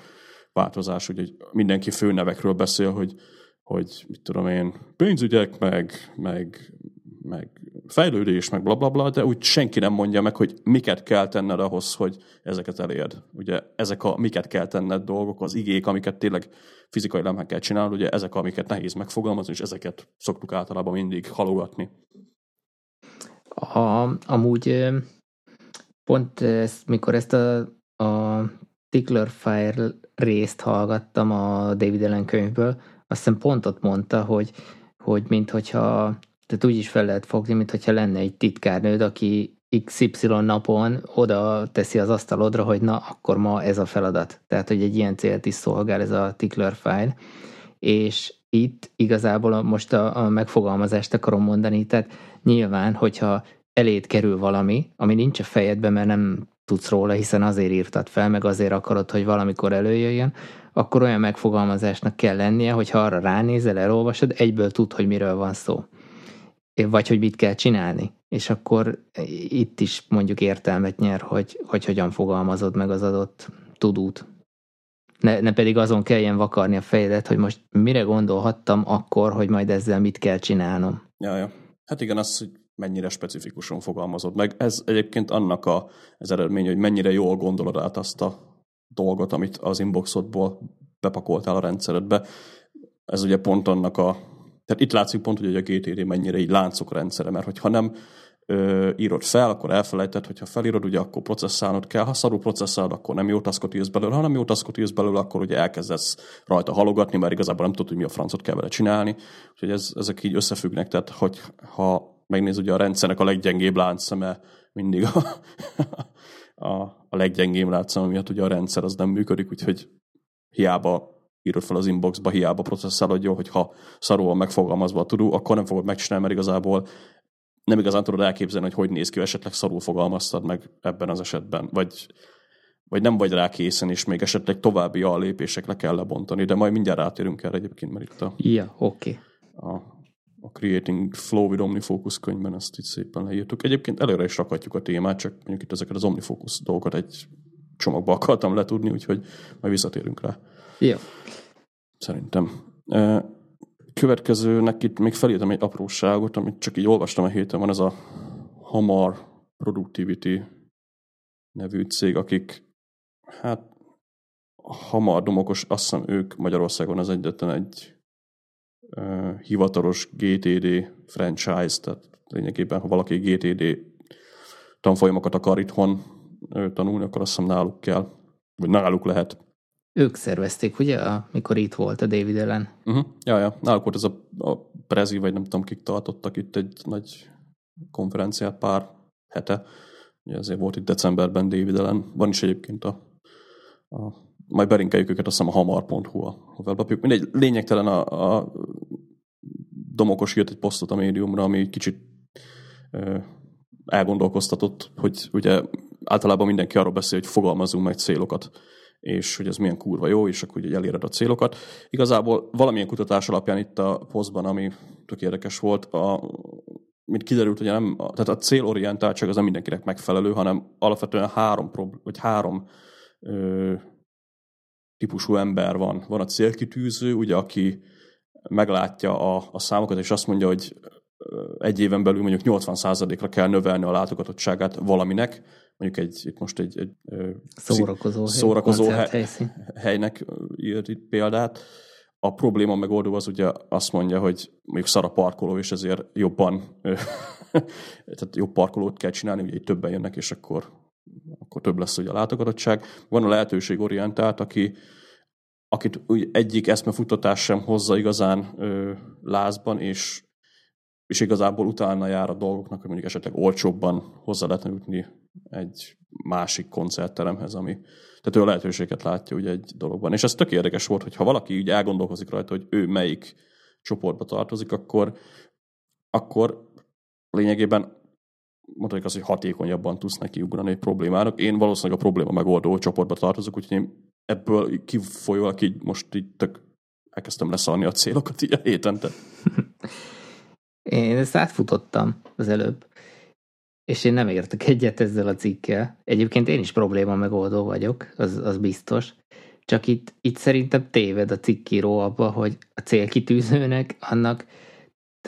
változás, hogy mindenki főnevekről beszél, hogy, hogy mit tudom én, pénzügyek, meg, meg, meg fejlődés, meg blablabla, bla, bla, de úgy senki nem mondja meg, hogy miket kell tenned ahhoz, hogy ezeket elérd. Ugye ezek a miket kell tenned dolgok, az igék, amiket tényleg fizikai meg kell csinálni, ugye ezek, amiket nehéz megfogalmazni, és ezeket szoktuk általában mindig halogatni. A, amúgy pont ezt, mikor ezt a, a Tickler Fire részt hallgattam a David Allen könyvből, azt hiszem pont ott mondta, hogy, hogy minthogyha tehát úgy is fel lehet fogni, mint hogyha lenne egy titkárnőd, aki XY napon oda teszi az asztalodra, hogy na, akkor ma ez a feladat. Tehát, hogy egy ilyen célt is szolgál ez a tickler file. És itt igazából most a, a megfogalmazást akarom mondani, tehát nyilván, hogyha elét kerül valami, ami nincs a fejedben, mert nem tudsz róla, hiszen azért írtad fel, meg azért akarod, hogy valamikor előjöjjön, akkor olyan megfogalmazásnak kell lennie, hogy ha arra ránézel, elolvasod, egyből tud, hogy miről van szó vagy hogy mit kell csinálni. És akkor itt is mondjuk értelmet nyer, hogy, hogy hogyan fogalmazod meg az adott tudót. Ne, ne pedig azon kelljen vakarni a fejedet, hogy most mire gondolhattam akkor, hogy majd ezzel mit kell csinálnom. Ja, ja. Hát igen, az, hogy mennyire specifikusan fogalmazod meg. Ez egyébként annak a, az eredmény, hogy mennyire jól gondolod át azt a dolgot, amit az inboxodból bepakoltál a rendszeredbe. Ez ugye pont annak a tehát itt látszik pont, hogy a GTD mennyire így láncok rendszere, mert hogyha nem ö, írod fel, akkor elfelejtett, hogyha felírod, ugye akkor processzálnod kell, ha szarul processzálod, akkor nem jó taskot írsz belőle, ha nem jó taskot írsz belőle, akkor ugye elkezdesz rajta halogatni, mert igazából nem tudod, hogy mi a francot kell vele csinálni. Úgyhogy ez, ezek így összefüggnek, tehát hogy ha megnéz ugye a rendszernek a leggyengébb láncszeme mindig a, a, a leggyengébb láncszeme miatt ugye a rendszer az nem működik, úgyhogy hiába írod fel az inboxba, hiába processzálod jól, hogyha szarul megfogalmazva a tudó, akkor nem fogod megcsinálni, mert igazából nem igazán tudod elképzelni, hogy hogy néz ki, esetleg szarul fogalmaztad meg ebben az esetben, vagy, vagy nem vagy rá készen, és még esetleg további a lépésekre kell lebontani, de majd mindjárt rátérünk erre egyébként, mert itt a, ja. Okay. a, a Creating Flow with OmniFocus könyvben ezt itt szépen leírtuk. Egyébként előre is rakhatjuk a témát, csak mondjuk itt ezeket az OmniFocus dolgokat egy csomagba akartam letudni, úgyhogy majd visszatérünk rá. Jó. Szerintem. Következőnek itt még felírtam egy apróságot, amit csak így olvastam a héten, van ez a Hamar Productivity nevű cég, akik hát Hamar Domokos, azt hiszem ők Magyarországon az egyetlen egy uh, hivatalos GTD franchise, tehát lényegében, ha valaki GTD tanfolyamokat akar itthon tanulni, akkor azt hiszem náluk kell, vagy náluk lehet. Ők szervezték, ugye, amikor itt volt a David ellen? Uh-huh. Ja, ja. Náluk volt ez a, a Prezi, vagy nem tudom, kik tartottak itt egy nagy konferenciát pár hete. Ugye ezért volt itt decemberben David ellen. Van is egyébként a, a majd belinkeljük őket, azt hiszem a hamar.hu a weblapjuk. Mindegy, lényegtelen a, a Domokos írt egy posztot a médiumra, ami kicsit ö, elgondolkoztatott, hogy ugye általában mindenki arról beszél, hogy fogalmazunk meg célokat és hogy ez milyen kurva jó, és akkor ugye eléred a célokat. Igazából valamilyen kutatás alapján itt a posztban, ami tök érdekes volt, a, mint kiderült, hogy nem, tehát a célorientáltság az nem mindenkinek megfelelő, hanem alapvetően három, vagy három ö, típusú ember van. Van a célkitűző, ugye, aki meglátja a, a számokat, és azt mondja, hogy egy éven belül mondjuk 80%-ra kell növelni a látogatottságát valaminek, mondjuk egy, itt most egy, egy szórakozó, szórakozó hely, helynek írt itt példát. A probléma megoldó az ugye azt mondja, hogy mondjuk szar a parkoló, és ezért jobban, tehát jobb parkolót kell csinálni, ugye így többen jönnek, és akkor, akkor több lesz ugye a látogatottság. Van a lehetőség orientált, aki akit úgy egyik eszmefuttatás sem hozza igazán ö, lázban, és, és igazából utána jár a dolgoknak, hogy mondjuk esetleg olcsóbban hozzá lehetne jutni egy másik koncertteremhez, ami tehát ő a lehetőséget látja ugye egy dologban. És ez tök érdekes volt, hogy ha valaki úgy elgondolkozik rajta, hogy ő melyik csoportba tartozik, akkor, akkor lényegében mondhatjuk azt, hogy hatékonyabban tudsz neki ugrani egy problémának. Én valószínűleg a probléma megoldó csoportba tartozok, úgyhogy én ebből kifolyólag így most így tök elkezdtem leszarni a célokat így a héten. Én ezt átfutottam az előbb, és én nem értek egyet ezzel a cikkel. Egyébként én is probléma megoldó vagyok, az, az biztos. Csak itt, itt szerintem téved a cikkíró abba, hogy a célkitűzőnek annak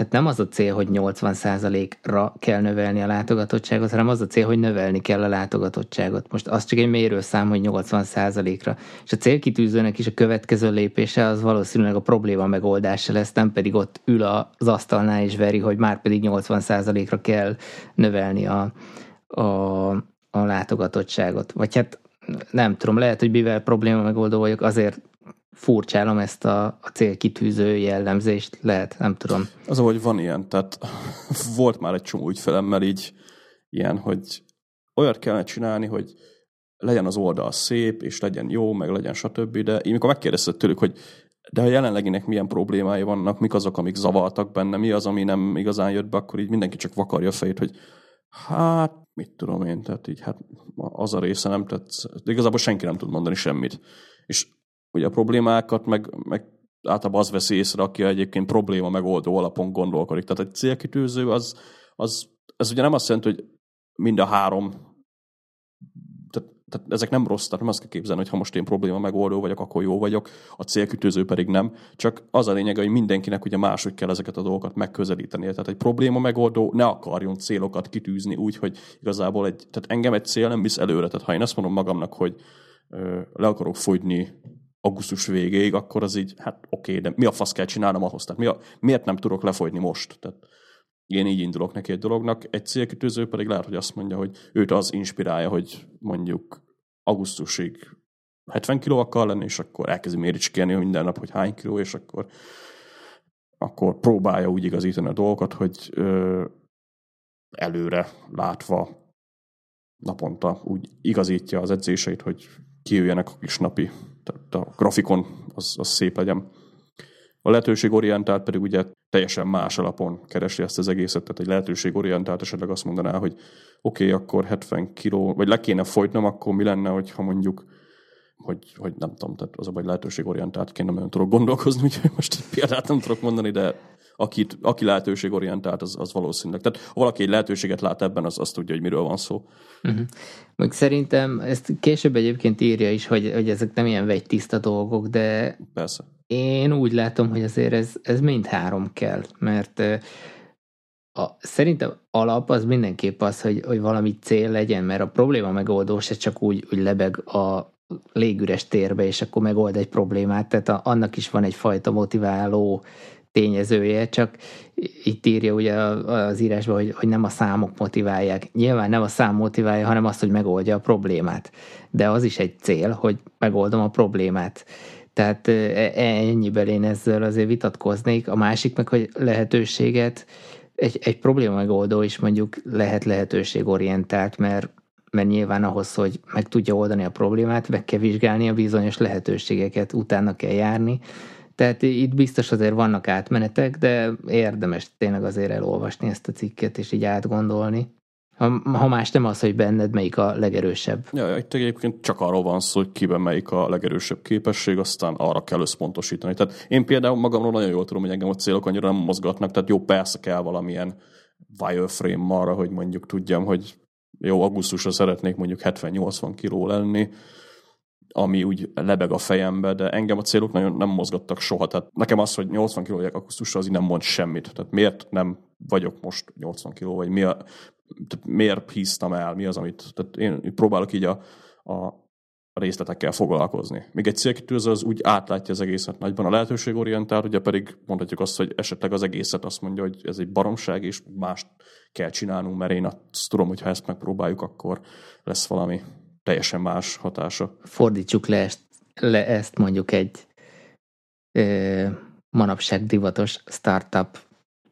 tehát nem az a cél, hogy 80%-ra kell növelni a látogatottságot, hanem az a cél, hogy növelni kell a látogatottságot. Most az csak egy mérőszám, hogy 80%-ra. És a célkitűzőnek is a következő lépése az valószínűleg a probléma megoldása lesz, nem pedig ott ül az asztalnál és veri, hogy már pedig 80%-ra kell növelni a, a, a látogatottságot. Vagy hát nem tudom, lehet, hogy mivel probléma megoldó vagyok, azért furcsálom ezt a, a célkitűző jellemzést, lehet, nem tudom. Az, hogy van ilyen, tehát volt már egy csomó ügyfelemmel így ilyen, hogy olyat kellene csinálni, hogy legyen az oldal szép, és legyen jó, meg legyen stb. De én mikor megkérdezted tőlük, hogy de a jelenleginek milyen problémái vannak, mik azok, amik zavartak benne, mi az, ami nem igazán jött be, akkor így mindenki csak vakarja a fejét, hogy hát, mit tudom én, tehát így, hát az a része nem tetsz. De igazából senki nem tud mondani semmit. És ugye a problémákat, meg, meg általában az veszi észre, aki egyébként probléma megoldó alapon gondolkodik. Tehát egy célkitűző az, az ez ugye nem azt jelenti, hogy mind a három tehát, tehát ezek nem rossz, tehát nem azt kell képzelni, hogy ha most én probléma megoldó vagyok, akkor jó vagyok, a célkütőző pedig nem. Csak az a lényeg, hogy mindenkinek ugye máshogy kell ezeket a dolgokat megközelíteni. Tehát egy probléma megoldó ne akarjon célokat kitűzni úgy, hogy igazából egy, tehát engem egy cél nem visz előre. Tehát ha én azt mondom magamnak, hogy le akarok fogyni augusztus végéig, akkor az így, hát oké, okay, de mi a fasz kell csinálnom ahhoz? Tehát mi a, miért nem tudok lefogyni most? Tehát én így indulok neki egy dolognak, egy célkitűző pedig lehet, hogy azt mondja, hogy őt az inspirálja, hogy mondjuk augusztusig 70 kiló akar lenni, és akkor elkezdi méricskélni minden nap, hogy hány kiló, és akkor, akkor próbálja úgy igazítani a dolgokat, hogy ö, előre látva naponta úgy igazítja az edzéseit, hogy kijöjjenek a kis napi tehát a grafikon az, az szép legyen. A lehetőségorientált pedig ugye teljesen más alapon keresi ezt az egészet, tehát egy lehetőségorientált esetleg azt mondaná, hogy oké, okay, akkor 70 kiló, vagy le kéne folytnom, akkor mi lenne, hogyha mondjuk hogy, hogy nem tudom, tehát az a baj lehetőségorientált kéne, nem tudok gondolkozni, úgyhogy most egy példát nem tudok mondani, de akit, aki lehetőségorientált, az, az valószínűleg. Tehát ha valaki egy lehetőséget lát ebben, az azt tudja, hogy miről van szó. Uh-huh. Meg szerintem ezt később egyébként írja is, hogy, hogy ezek nem ilyen vegytiszta dolgok, de Persze. én úgy látom, hogy azért ez, ez mind három kell, mert a, szerintem alap az mindenképp az, hogy, hogy valami cél legyen, mert a probléma megoldó se csak úgy, úgy lebeg a légüres térbe, és akkor megold egy problémát, tehát a, annak is van egyfajta motiváló tényezője, csak itt írja ugye az írásban, hogy, hogy nem a számok motiválják. Nyilván nem a szám motiválja, hanem azt, hogy megoldja a problémát. De az is egy cél, hogy megoldom a problémát. Tehát e, ennyiben én ezzel azért vitatkoznék. A másik meg, hogy lehetőséget, egy, egy probléma megoldó is mondjuk lehet lehetőségorientált, mert mert nyilván ahhoz, hogy meg tudja oldani a problémát, meg kell vizsgálni a bizonyos lehetőségeket, utána kell járni, tehát itt biztos azért vannak átmenetek, de érdemes tényleg azért elolvasni ezt a cikket, és így átgondolni. Ha, ha más nem az, hogy benned melyik a legerősebb. Ja, itt egyébként csak arról van szó, hogy kiben melyik a legerősebb képesség, aztán arra kell összpontosítani. Tehát én például magamról nagyon jól tudom, hogy engem a célok annyira nem mozgatnak, tehát jó, persze kell valamilyen wireframe arra, hogy mondjuk tudjam, hogy jó, augusztusra szeretnék mondjuk 70-80 kiló lenni, ami úgy lebeg a fejembe, de engem a célok nagyon nem mozgattak soha. Tehát nekem az, hogy 80 kg vagyok akusztusra, az így nem mond semmit. Tehát miért nem vagyok most 80 kg, vagy mi a, tehát miért híztam el, mi az, amit... Tehát én próbálok így a, a részletekkel foglalkozni. Még egy célkitűző az úgy átlátja az egészet nagyban a lehetőségorientált, ugye pedig mondhatjuk azt, hogy esetleg az egészet azt mondja, hogy ez egy baromság, és mást kell csinálnunk, mert én azt tudom, hogy ha ezt megpróbáljuk, akkor lesz valami teljesen más hatása. Fordítsuk le ezt, le ezt mondjuk egy ö, manapság divatos startup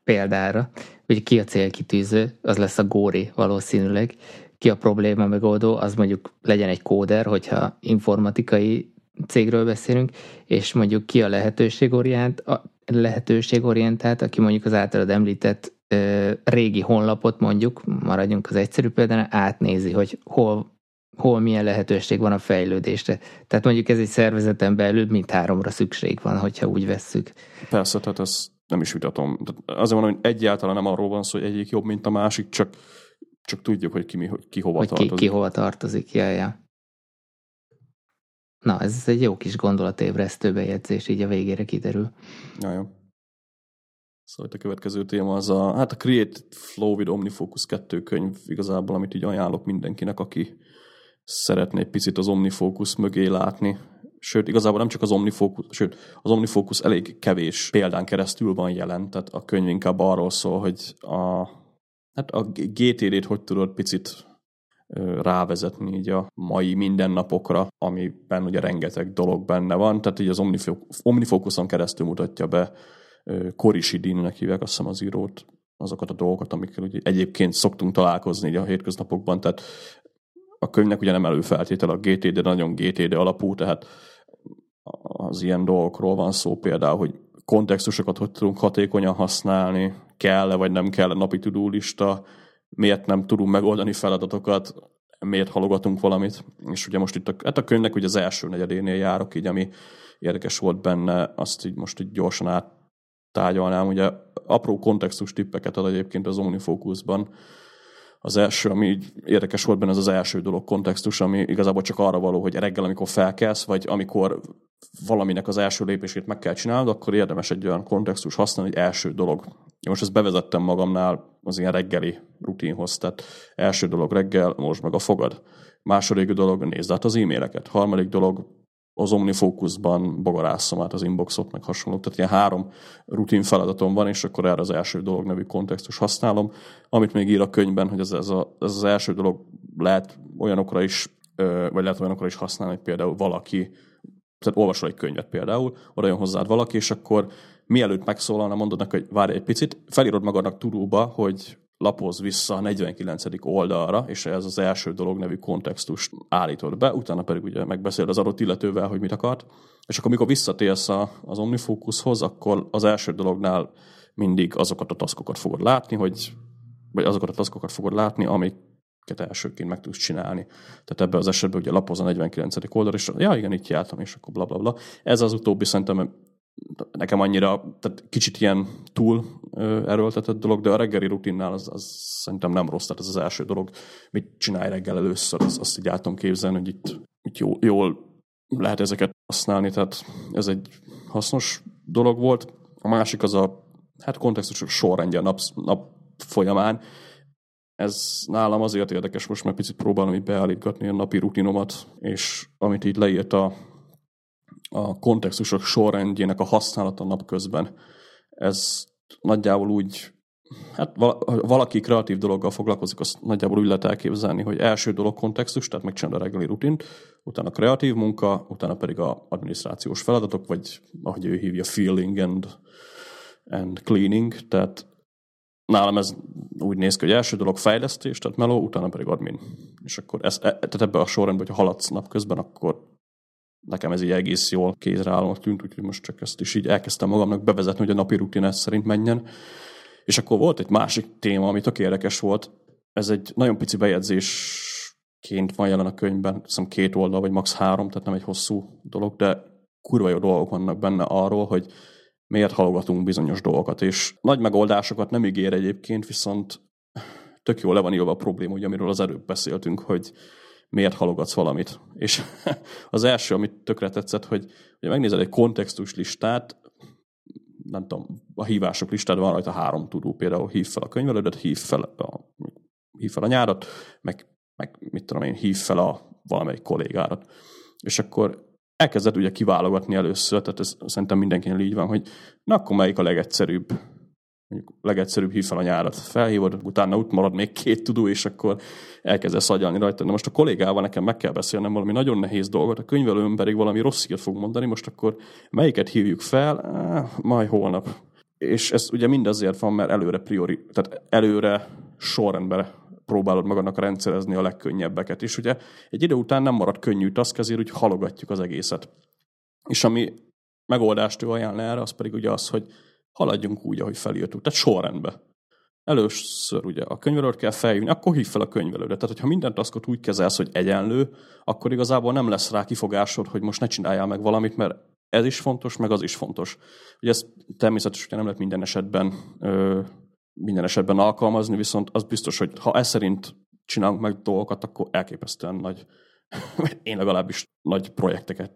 példára, hogy ki a célkitűző, az lesz a Góri valószínűleg, ki a probléma megoldó, az mondjuk legyen egy kóder, hogyha informatikai cégről beszélünk, és mondjuk ki a lehetőségorient, a lehetőségorientált, aki mondjuk az általad említett ö, régi honlapot mondjuk, maradjunk az egyszerű példán, átnézi, hogy hol, hol milyen lehetőség van a fejlődésre. Tehát mondjuk ez egy szervezeten belül mint háromra szükség van, hogyha úgy vesszük. Persze, tehát ezt nem is vitatom. Azért mondom, hogy egyáltalán nem arról van szó, hogy egyik jobb, mint a másik, csak csak tudjuk, hogy ki, mi, ki hova hogy tartozik. Ki, ki hova tartozik, ja, ja. Na, ez egy jó kis gondolatébresztő bejegyzés, így a végére kiderül. Ja, jó. Szóval a következő téma az a, hát a Create Flow with OmniFocus 2 könyv igazából, amit így ajánlok mindenkinek, aki szeretné picit az OmniFocus mögé látni. Sőt, igazából nem csak az OmniFocus, sőt, az OmniFocus elég kevés példán keresztül van jelen, tehát a könyv inkább arról szól, hogy a hát a GTD-t hogy tudod picit rávezetni így a mai mindennapokra, amiben ugye rengeteg dolog benne van, tehát így az Omnifocus-on keresztül mutatja be Korisi Dinnek hívják azt hiszem az írót, azokat a dolgokat, amikkel ugye egyébként szoktunk találkozni a hétköznapokban, tehát a könyvnek ugye nem előfeltétel a GTD, nagyon GTD alapú, tehát az ilyen dolgokról van szó például, hogy kontextusokat hogy tudunk hatékonyan használni, kell-e vagy nem kell a napi tudólista, miért nem tudunk megoldani feladatokat, miért halogatunk valamit. És ugye most itt a, hát a könyvnek ugye az első negyedénél járok, így ami érdekes volt benne, azt így most így gyorsan áttárgyalnám. Ugye apró kontextus tippeket ad egyébként az OmniFocusban, az első, ami így érdekes volt benne, az az első dolog kontextus, ami igazából csak arra való, hogy reggel, amikor felkelsz, vagy amikor valaminek az első lépését meg kell csinálnod, akkor érdemes egy olyan kontextus használni, hogy első dolog. Én most ezt bevezettem magamnál az ilyen reggeli rutinhoz, tehát első dolog reggel, most meg a fogad. Második dolog, nézd át az e-maileket. Harmadik dolog, az OmniFocusban bogarásszom át az inboxot, meg hasonlók. Tehát ilyen három rutin feladatom van, és akkor erre az első dolog nevű kontextus használom. Amit még ír a könyvben, hogy ez, ez, a, ez az első dolog lehet olyanokra is, vagy lehet olyanokra is használni, hogy például valaki, tehát olvasol egy könyvet például, oda jön hozzád valaki, és akkor mielőtt megszólalna, mondod neki, hogy várj egy picit, felírod magadnak tudóba, hogy lapoz vissza a 49. oldalra, és ez az első dolog nevű kontextust állítod be, utána pedig ugye megbeszél az adott illetővel, hogy mit akart, és akkor amikor visszatérsz az OmniFocushoz, akkor az első dolognál mindig azokat a taszkokat fogod látni, hogy, vagy azokat a taszkokat fogod látni, amiket elsőként meg tudsz csinálni. Tehát ebben az esetben ugye lapoz a 49. oldal, és ja, igen, itt jártam, és akkor bla bla bla. Ez az utóbbi szerintem nekem annyira, tehát kicsit ilyen túl erőltetett dolog, de a reggeli rutinnál az, az szerintem nem rossz, tehát ez az első dolog, mit csinálj reggel először, az, azt így álltam képzelni, hogy itt, itt jó, jól lehet ezeket használni, tehát ez egy hasznos dolog volt. A másik az a hát kontextus sorrendje a nap, nap folyamán. Ez nálam azért érdekes, most már picit próbálom így beállítgatni a napi rutinomat, és amit így leírt a a kontextusok sorrendjének a használata napközben. Ez nagyjából úgy, hát valaki kreatív dologgal foglalkozik, azt nagyjából úgy lehet elképzelni, hogy első dolog kontextus, tehát megcsinálod a reggeli rutint, utána kreatív munka, utána pedig a adminisztrációs feladatok, vagy ahogy ő hívja, feeling and, and cleaning, tehát nálam ez úgy néz ki, hogy első dolog fejlesztés, tehát meló, utána pedig admin. És akkor ez, e, tehát ebbe a sorrendben, hogyha haladsz napközben, akkor nekem ez így egész jól kézreállónak tűnt, úgyhogy most csak ezt is így elkezdtem magamnak bevezetni, hogy a napi rutin ez szerint menjen. És akkor volt egy másik téma, ami tök érdekes volt. Ez egy nagyon pici bejegyzésként van jelen a könyvben, hiszem két oldal, vagy max. három, tehát nem egy hosszú dolog, de kurva jó dolgok vannak benne arról, hogy miért halogatunk bizonyos dolgokat, és nagy megoldásokat nem ígér egyébként, viszont tök jól le van írva a probléma, ugye, amiről az előbb beszéltünk, hogy miért halogatsz valamit. És az első, amit tökre tetszett, hogy, hogy megnézed egy kontextus listát, nem tudom, a hívások listád van rajta három tudó, például hív fel a könyvelődet, hív fel a, hív fel a nyárat, meg, meg mit tudom én, hív fel a valamelyik kollégárat. És akkor elkezded ugye kiválogatni először, tehát ez szerintem mindenkinek így van, hogy na akkor melyik a legegyszerűbb mondjuk legegyszerűbb hív fel a nyárat, felhívod, utána ott marad még két tudó, és akkor elkezdesz agyalni rajta. Na most a kollégával nekem meg kell beszélnem valami nagyon nehéz dolgot, a könyvelőm pedig valami rossz hírt fog mondani, most akkor melyiket hívjuk fel? Eh, majd holnap. És ez ugye mindazért van, mert előre priori, tehát előre sorrendben próbálod magadnak rendszerezni a legkönnyebbeket. És ugye egy idő után nem marad könnyű task, ezért úgy halogatjuk az egészet. És ami megoldást ő ajánl erre, az pedig ugye az, hogy haladjunk úgy, ahogy felírtuk, tehát sorrendbe. Először ugye a könyvelőt kell feljönni, akkor hív fel a könyvelődet. Tehát, hogyha minden taskot úgy kezelsz, hogy egyenlő, akkor igazából nem lesz rá kifogásod, hogy most ne csináljál meg valamit, mert ez is fontos, meg az is fontos. Ugye ez természetesen nem lehet minden esetben ö, minden esetben alkalmazni, viszont az biztos, hogy ha ez szerint csinálunk meg dolgokat, akkor elképesztően nagy, én legalábbis nagy projekteket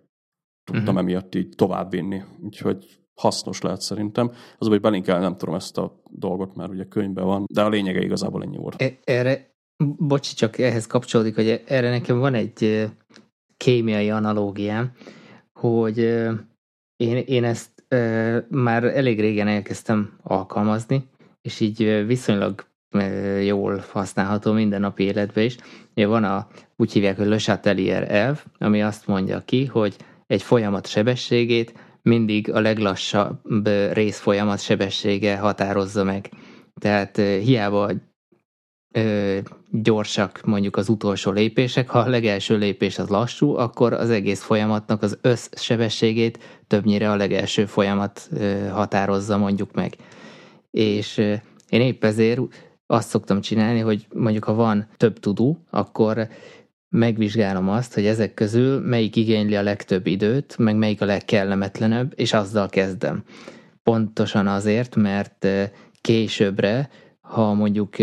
tudtam uh-huh. emiatt így továbbvinni. Úgyhogy hasznos lehet szerintem. Az, hogy belinkel, nem tudom ezt a dolgot, mert ugye könyvben van, de a lényege igazából ennyi volt. E- erre, bocsi, csak ehhez kapcsolódik, hogy erre nekem van egy kémiai analógiám, hogy én, én ezt már elég régen elkezdtem alkalmazni, és így viszonylag jól használható mindennapi életben is. Van a, úgy hívják, hogy Le Chatelier elv, ami azt mondja ki, hogy egy folyamat sebességét mindig a leglassabb részfolyamat sebessége határozza meg. Tehát hiába gyorsak mondjuk az utolsó lépések, ha a legelső lépés az lassú, akkor az egész folyamatnak az összsebességét többnyire a legelső folyamat határozza mondjuk meg. És ö, én épp ezért azt szoktam csinálni, hogy mondjuk ha van több tudó, akkor megvizsgálom azt, hogy ezek közül melyik igényli a legtöbb időt, meg melyik a legkellemetlenebb, és azzal kezdem. Pontosan azért, mert későbbre, ha mondjuk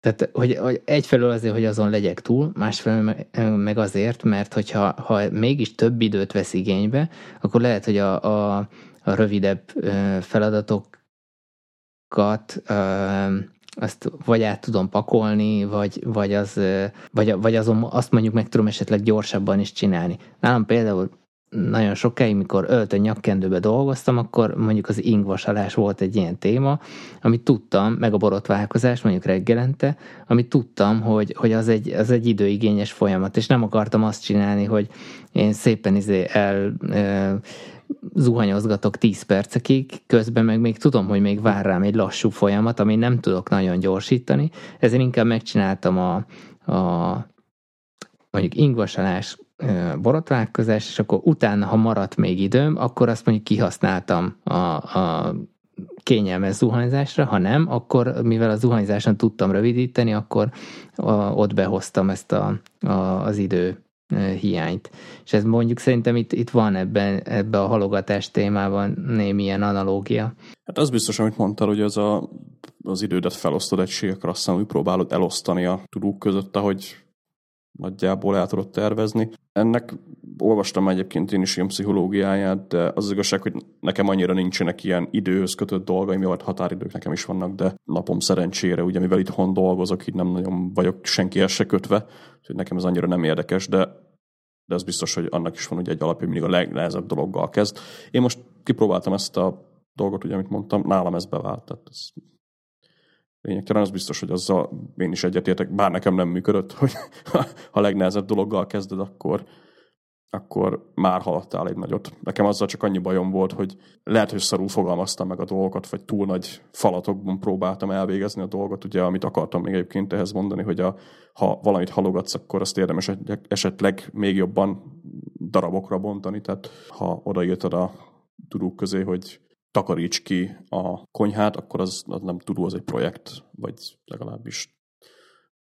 tehát, hogy, hogy egyfelől azért, hogy azon legyek túl, másfelől meg azért, mert hogyha ha mégis több időt vesz igénybe, akkor lehet, hogy a, a, a rövidebb feladatokat azt vagy át tudom pakolni, vagy, vagy, az, vagy, vagy azon azt mondjuk meg tudom esetleg gyorsabban is csinálni. Nálam például nagyon sokáig, mikor öltön nyakkendőbe dolgoztam, akkor mondjuk az ingvasalás volt egy ilyen téma, amit tudtam, meg a borotválkozás mondjuk reggelente, amit tudtam, hogy, hogy az, egy, az egy időigényes folyamat, és nem akartam azt csinálni, hogy én szépen izé el zuhanyozgatok 10 percekig, közben meg még tudom, hogy még vár rám egy lassú folyamat, ami nem tudok nagyon gyorsítani, ezért inkább megcsináltam a, a mondjuk ingvasalás, borotválkozás, és akkor utána, ha maradt még időm, akkor azt mondjuk kihasználtam a, a kényelmes zuhanyzásra, ha nem, akkor mivel a zuhanyzáson tudtam rövidíteni, akkor a, ott behoztam ezt a, a, az idő hiányt. És ez mondjuk szerintem itt, itt van ebben, ebbe a halogatás témában némi ilyen analógia. Hát az biztos, amit mondtál, hogy az a, az idődet felosztod egységekre, aztán úgy próbálod elosztani a tudók között, ahogy nagyjából el tudod tervezni. Ennek olvastam egyébként én is ilyen pszichológiáját, de az, az igazság, hogy nekem annyira nincsenek ilyen időhöz kötött dolgaim, vagy határidők nekem is vannak, de napom szerencsére, ugye mivel itthon dolgozok, így nem nagyon vagyok senkihez se kötve, úgyhogy nekem ez annyira nem érdekes, de de az biztos, hogy annak is van ugye egy alapja, mindig a legnehezebb dologgal kezd. Én most kipróbáltam ezt a dolgot, ugye, amit mondtam, nálam ez bevált, tehát ez lényegtelen, az biztos, hogy azzal én is egyetértek, bár nekem nem működött, hogy ha legnehezebb dologgal kezded, akkor, akkor már haladtál egy nagyot. Nekem azzal csak annyi bajom volt, hogy lehet, hogy szarul fogalmaztam meg a dolgokat, vagy túl nagy falatokban próbáltam elvégezni a dolgot, ugye, amit akartam még egyébként ehhez mondani, hogy a, ha valamit halogatsz, akkor azt érdemes esetleg még jobban darabokra bontani, tehát ha odaírtad a tudók közé, hogy takaríts ki a konyhát, akkor az, az nem tudó, az egy projekt, vagy legalábbis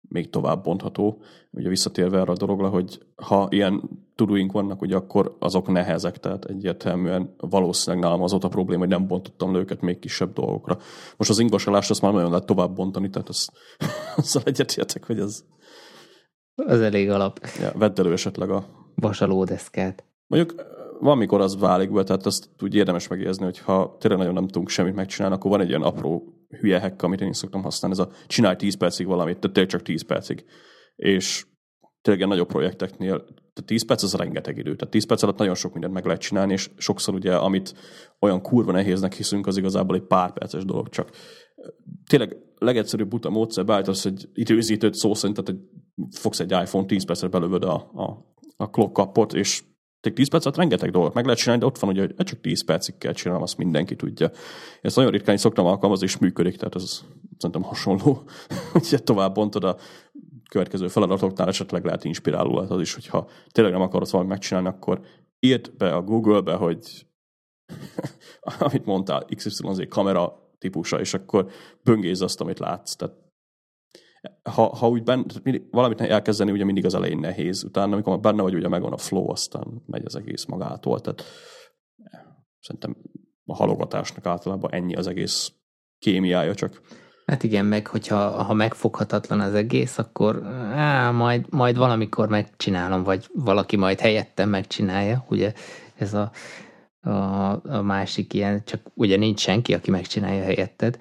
még tovább bontható. Ugye visszatérve erre a dologra, hogy ha ilyen tudóink vannak, ugye akkor azok nehezek, tehát egyértelműen valószínűleg nálam az ott a probléma, hogy nem bontottam le őket még kisebb dolgokra. Most az ingvasolást azt már nagyon lehet tovább bontani, tehát az, azzal egyetértek, hogy ez Az elég alap. Ja, vedd elő esetleg a... Vasalódeszkát. Mondjuk van, mikor az válik be, tehát azt úgy érdemes megjegyezni, hogy ha tényleg nagyon nem tudunk semmit megcsinálni, akkor van egy ilyen apró hülye hack, amit én is szoktam használni, ez a csinálj 10 percig valamit, tehát tényleg csak 10 percig. És tényleg ilyen nagyobb projekteknél, tehát 10 perc az rengeteg idő. Tehát 10 perc alatt nagyon sok mindent meg lehet csinálni, és sokszor ugye, amit olyan kurva nehéznek hiszünk, az igazából egy pár perces dolog csak. Tényleg legegyszerűbb buta módszer beállítasz egy időzítőt szó szerint, tehát egy, fogsz egy iPhone 10 percre belövöd a, a, a clock kapot, és 10 perc alatt rengeteg dolgot meg lehet csinálni, de ott van ugye, hogy csak 10 percig kell csinálnom, azt mindenki tudja. Ezt nagyon ritkán is szoktam alkalmazni, és működik, tehát ez szerintem hasonló. Ugye tovább bontod a következő feladatoknál esetleg lehet inspiráló az is, hogyha tényleg nem akarod valamit megcsinálni, akkor írd be a Google-be, hogy amit mondtál, XYZ kamera típusa, és akkor böngézz azt, amit látsz. Tehát ha, ha úgy benne, valamit elkezdeni, ugye mindig az elején nehéz. Utána, amikor benne vagy, ugye megvan a flow, aztán megy az egész magától. Tehát szerintem a halogatásnak általában ennyi az egész kémiája csak. Hát igen, meg hogyha ha megfoghatatlan az egész, akkor á, majd, majd valamikor megcsinálom, vagy valaki majd helyettem megcsinálja, ugye ez a, a, a másik ilyen, csak ugye nincs senki, aki megcsinálja helyetted,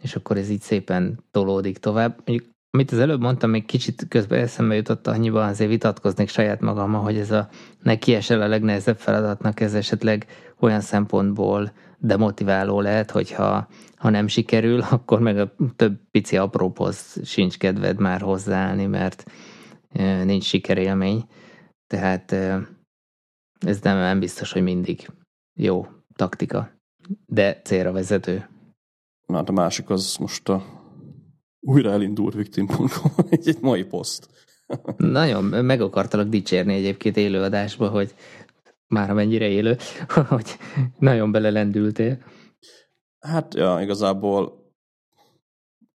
és akkor ez így szépen tolódik tovább. Mondjuk, amit az előbb mondtam, még kicsit közben eszembe jutott annyiban, azért vitatkoznék saját magammal, hogy ez a neki esel a legnehezebb feladatnak, ez esetleg olyan szempontból demotiváló lehet, hogyha ha nem sikerül, akkor meg a több pici apróhoz sincs kedved már hozzáállni, mert nincs sikerélmény. Tehát ez nem, nem biztos, hogy mindig jó taktika, de célra vezető. Hát a másik az most a újra elindult victim.com, egy, egy mai poszt. Nagyon meg akartalak dicsérni egyébként élőadásba, hogy már mennyire élő, hogy nagyon belelendültél. Hát, ja, igazából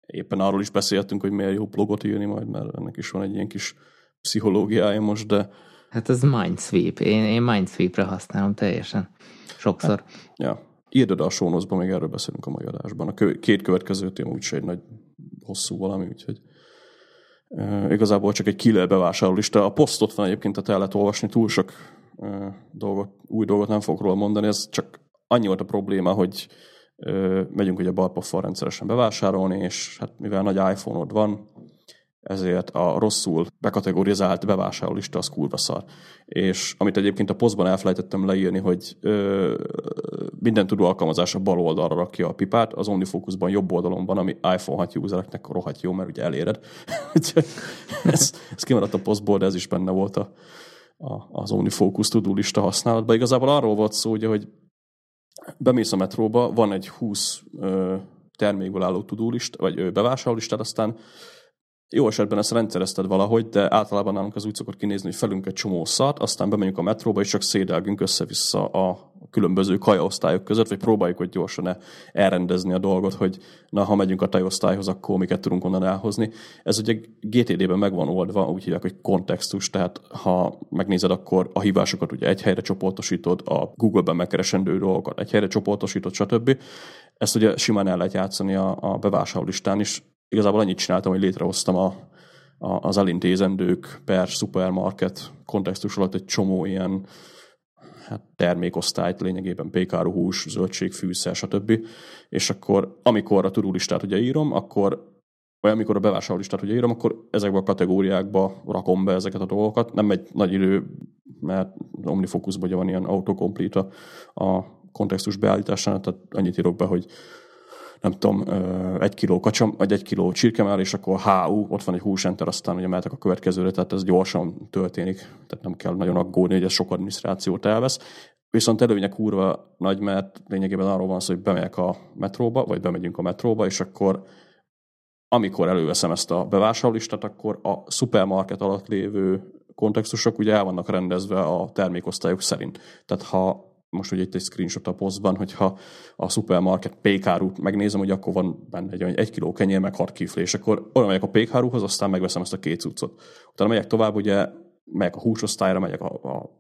éppen arról is beszéltünk, hogy miért jó blogot írni majd, mert ennek is van egy ilyen kis pszichológiája most, de... Hát ez Mindsweep. Én, én Mindsweep-re használom teljesen. Sokszor. Hát, ja. Írd oda a sónoszba, még erről beszélünk a mai adásban. A kö- két következő téma úgyse egy nagy hosszú valami, úgyhogy e, igazából csak egy killer bevásárlólista. A posztot van egyébként, tehát el lehet olvasni, túl sok e, dolgot, új dolgot nem fogok róla mondani, ez csak annyi volt a probléma, hogy megyünk ugye balpoffal rendszeresen bevásárolni, és hát mivel nagy iPhone-od van, ezért a rosszul bekategorizált bevásárlólista az kurva szar. És amit egyébként a posztban elfelejtettem leírni, hogy ö, minden tudó alkalmazás a bal oldalra rakja a pipát, az OmniFocusban jobb oldalon van, ami iPhone 6 usereknek rohadt jó, mert ugye eléred. ez, ez kimaradt a posztból, de ez is benne volt a, a, az OmniFocus tudó lista használatban. Igazából arról volt szó, ugye, hogy bemész a metróba, van egy 20 ö, termékből álló tudólist, vagy ö, bevásárlólistád, aztán jó esetben ezt rendszerezted valahogy, de általában nálunk az úgy szokott kinézni, hogy felünk egy csomó szart, aztán bemegyünk a metróba, és csak szédelgünk össze-vissza a különböző kajaosztályok között, vagy próbáljuk, hogy gyorsan elrendezni a dolgot, hogy na, ha megyünk a tajosztályhoz, akkor miket tudunk onnan elhozni. Ez ugye GTD-ben meg van oldva, úgy hívják, hogy kontextus, tehát ha megnézed, akkor a hívásokat ugye egy helyre csoportosítod, a Google-ben megkeresendő dolgokat egy helyre csoportosítod, stb. Ezt ugye simán el lehet játszani a, a bevásárlólistán is, igazából annyit csináltam, hogy létrehoztam a, a, az elintézendők per supermarket kontextus alatt egy csomó ilyen hát termékosztályt, lényegében pékáru hús, zöldség, fűszer, stb. És akkor, amikor a turulistát ugye írom, akkor vagy amikor a bevásárlólistát ugye írom, akkor ezekbe a kategóriákba rakom be ezeket a dolgokat. Nem egy nagy idő, mert OmniFocusban ugye van ilyen autocomplete a, a kontextus beállításánál, tehát annyit írok be, hogy nem tudom, egy kiló kacsam, vagy egy kiló csirkemel, és akkor HU, ott van egy húsenter, aztán ugye mehetek a következőre, tehát ez gyorsan történik, tehát nem kell nagyon aggódni, hogy ez sok adminisztrációt elvesz. Viszont előnye kurva nagy, mert lényegében arról van szó, hogy bemegyek a metróba, vagy bemegyünk a metróba, és akkor amikor előveszem ezt a bevásárlólistát, akkor a szupermarket alatt lévő kontextusok ugye el vannak rendezve a termékosztályok szerint. Tehát ha most ugye itt egy screenshot a posztban, hogyha a supermarket pékárút megnézem, hogy akkor van benne egy, egy kiló kenyér, meg hat kiflé, és akkor oda megyek a pékárúhoz, aztán megveszem ezt a két cuccot. Utána megyek tovább, ugye megyek a húsosztályra, megyek a, a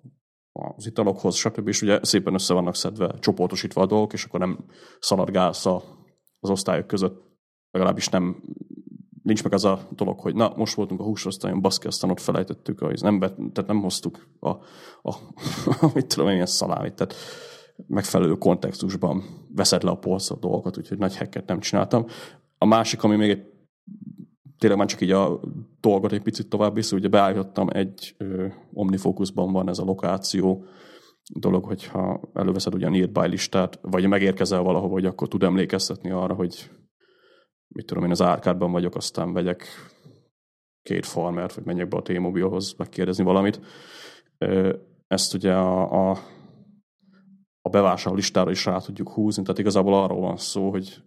az italokhoz, stb. És ugye szépen össze vannak szedve, csoportosítva a dolgok, és akkor nem szaladgálsz az osztályok között, legalábbis nem nincs meg az a dolog, hogy na, most voltunk a húsosztályon, baszki, aztán ott felejtettük, az nem, tehát nem hoztuk a, a, a mit tudom, ilyen szalámit, tehát megfelelő kontextusban veszed le a polcra dolgokat, úgyhogy nagy hekket nem csináltam. A másik, ami még egy tényleg már csak így a dolgot egy picit tovább visz, ugye beállítottam egy ö, Omnifocusban van ez a lokáció dolog, hogyha előveszed ugye a nearby listát, vagy megérkezel valahova, hogy akkor tud emlékeztetni arra, hogy mit tudom én, az árkádban vagyok, aztán vegyek két farmert, vagy menjek be a T-mobilhoz megkérdezni valamit. Ezt ugye a, a, a bevásárló listára is rá tudjuk húzni, tehát igazából arról van szó, hogy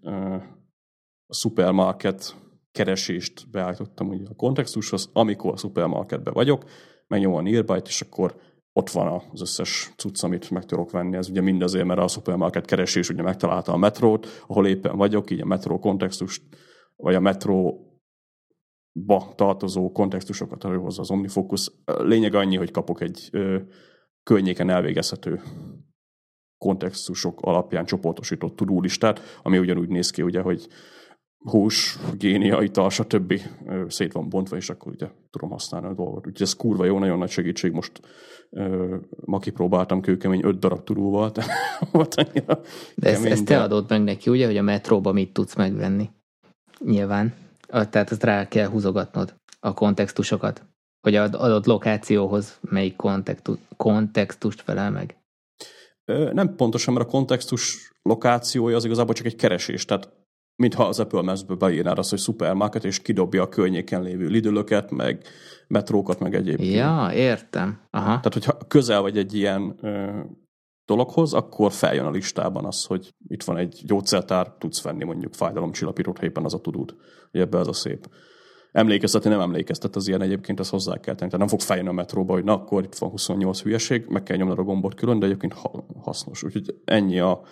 a supermarket keresést beállítottam ugye a kontextushoz, amikor a supermarketben vagyok, megnyomom a nearby és akkor ott van az összes cucc, amit meg tudok venni. Ez ugye mindazért, mert a supermarket keresés ugye megtalálta a metrót, ahol éppen vagyok, így a metró kontextust, vagy a metró ba tartozó kontextusokat előhozza az OmniFocus. Lényeg annyi, hogy kapok egy ö, könnyéken elvégezhető kontextusok alapján csoportosított tudólistát, ami ugyanúgy néz ki, ugye, hogy hús, génia, ital, stb. szét van bontva, és akkor ugye tudom használni a dolgot. Úgyhogy ez kurva jó, nagyon nagy segítség. Most uh, ma kipróbáltam kőkemény öt darab turúval, volt annyira De ezt, ezt te adod meg neki, ugye, hogy a metróba mit tudsz megvenni? Nyilván. Tehát ezt rá kell húzogatnod, a kontextusokat. Hogy ad, adott lokációhoz melyik kontextus, kontextust felel meg. Nem pontosan, mert a kontextus lokációja az igazából csak egy keresés. Tehát mintha az Apple Maps-ből beírnád azt, hogy supermarket, és kidobja a környéken lévő lidölöket, meg metrókat, meg egyéb. Ja, értem. Aha. Tehát, hogyha közel vagy egy ilyen ö, dologhoz, akkor feljön a listában az, hogy itt van egy gyógyszertár, tudsz venni mondjuk fájdalomcsillapítót, ha éppen az a tudód. Ebbe ez a szép. Emlékeztetni nem emlékeztet az ilyen egyébként, az hozzá kell tenni. Tehát nem fog feljönni a metróba, hogy na akkor itt van 28 hülyeség, meg kell nyomni a gombot külön, de egyébként hasznos. Úgyhogy ennyi a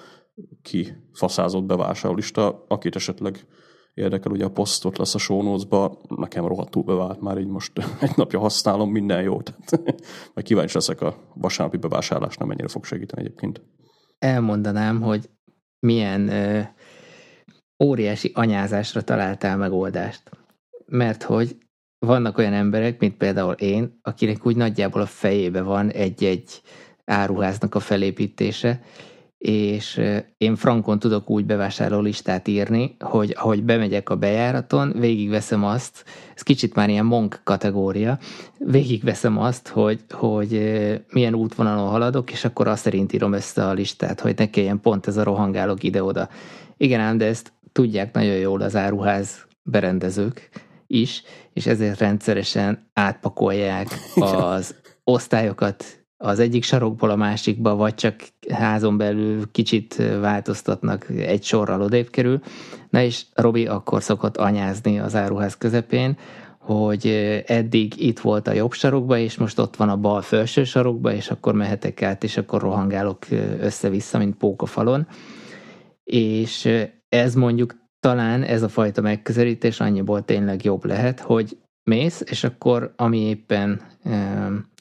ki faszázott bevásárlólista, akit esetleg érdekel, ugye a posztot lesz a show notes nekem rohadtul bevált már így most egy napja használom, minden jó. Tehát, majd kíváncsi leszek a vasárnapi bevásárlásnál, mennyire fog segíteni egyébként. Elmondanám, hogy milyen ö, óriási anyázásra találtál megoldást. Mert hogy vannak olyan emberek, mint például én, akinek úgy nagyjából a fejébe van egy-egy áruháznak a felépítése, és én frankon tudok úgy bevásárló listát írni, hogy ahogy bemegyek a bejáraton, végigveszem azt, ez kicsit már ilyen monk kategória, végigveszem azt, hogy, hogy milyen útvonalon haladok, és akkor azt szerint írom össze a listát, hogy ne kelljen pont ez a rohangálok ide-oda. Igen ám, de ezt tudják nagyon jól az áruház berendezők is, és ezért rendszeresen átpakolják az osztályokat az egyik sarokból a másikba, vagy csak házon belül kicsit változtatnak, egy sorral odébb kerül. Na és Robi akkor szokott anyázni az áruház közepén, hogy eddig itt volt a jobb sarokba, és most ott van a bal felső sarokba, és akkor mehetek át, és akkor rohangálok össze-vissza, mint pók a falon. És ez mondjuk talán ez a fajta megközelítés annyiból tényleg jobb lehet, hogy mész, és akkor ami éppen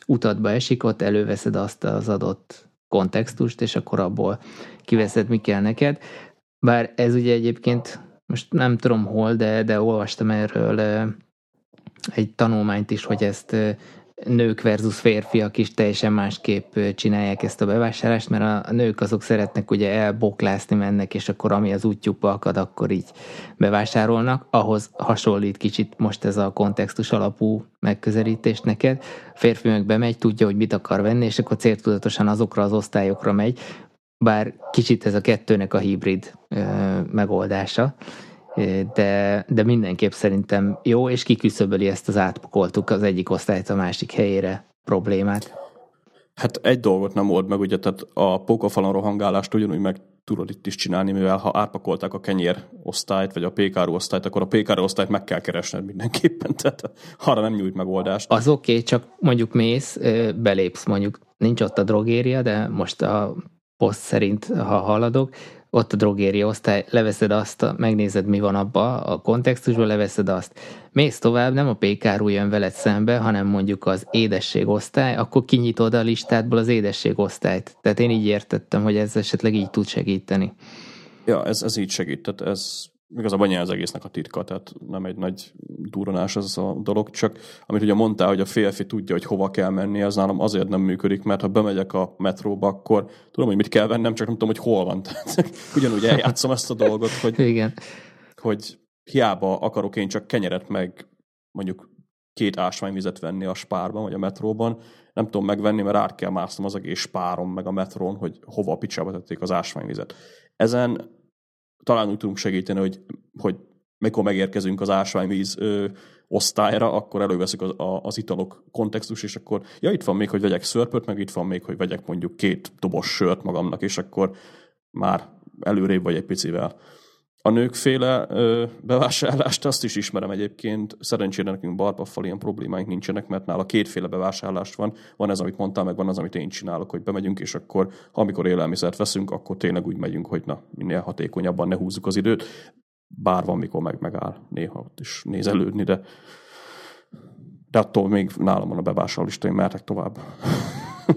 utatba esik, ott előveszed azt az adott kontextust, és akkor abból kiveszed, mi kell neked. Bár ez ugye egyébként, most nem tudom hol, de, de olvastam erről egy tanulmányt is, hogy ezt nők versus férfiak is teljesen másképp csinálják ezt a bevásárlást, mert a nők azok szeretnek ugye elboklászni mennek, és akkor ami az útjukba akad, akkor így bevásárolnak. Ahhoz hasonlít kicsit most ez a kontextus alapú megközelítés neked. A férfi meg bemegy, tudja, hogy mit akar venni, és akkor céltudatosan azokra az osztályokra megy, bár kicsit ez a kettőnek a hibrid ö, megoldása de, de mindenképp szerintem jó, és kiküszöböli ezt az átpakoltuk az egyik osztályt a másik helyére problémát. Hát egy dolgot nem old meg, ugye, tehát a pókafalon rohangálást ugyanúgy meg tudod itt is csinálni, mivel ha átpakolták a kenyér osztályt, vagy a pékáru osztályt, akkor a pékáru osztályt meg kell keresned mindenképpen, tehát arra nem nyújt megoldást. Az oké, okay, csak mondjuk mész, belépsz, mondjuk nincs ott a drogéria, de most a poszt szerint, ha haladok, ott a drogéria osztály, leveszed azt, megnézed, mi van abba a kontextusban, leveszed azt. Mész tovább, nem a pékáru jön veled szembe, hanem mondjuk az édesség osztály, akkor kinyitod a listádból az édesség osztályt. Tehát én így értettem, hogy ez esetleg így tud segíteni. Ja, ez, ez így segít. Tehát ez igazából annyi az egésznek a titka, tehát nem egy nagy duranás ez a dolog, csak amit ugye mondtál, hogy a férfi tudja, hogy hova kell menni, ez nálam azért nem működik, mert ha bemegyek a metróba, akkor tudom, hogy mit kell vennem, csak nem tudom, hogy hol van. Tehát ugyanúgy eljátszom ezt a dolgot, hogy, Igen. hogy hiába akarok én csak kenyeret meg mondjuk két ásványvizet venni a spárban, vagy a metróban, nem tudom megvenni, mert át kell másznom az egész spárom meg a metrón, hogy hova a picsába tették az ásványvizet. Ezen talán úgy tudunk segíteni, hogy, hogy mikor megérkezünk az ásványvíz ö, osztályra, akkor előveszük az, a, az italok kontextus, és akkor ja, itt van még, hogy vegyek szörpöt, meg itt van még, hogy vegyek mondjuk két dobos sört magamnak, és akkor már előrébb vagy egy picivel. A nőkféle ö, bevásárlást azt is ismerem egyébként. Szerencsére nekünk barpaffal ilyen problémáink nincsenek, mert nála kétféle bevásárlást van. Van ez, amit mondtam, meg van az, amit én csinálok, hogy bemegyünk, és akkor, amikor élelmiszert veszünk, akkor tényleg úgy megyünk, hogy na, minél hatékonyabban ne húzzuk az időt. Bár van, mikor meg megáll néha ott is nézelődni, de de attól még nálam van a bevásárlista, én mehetek tovább.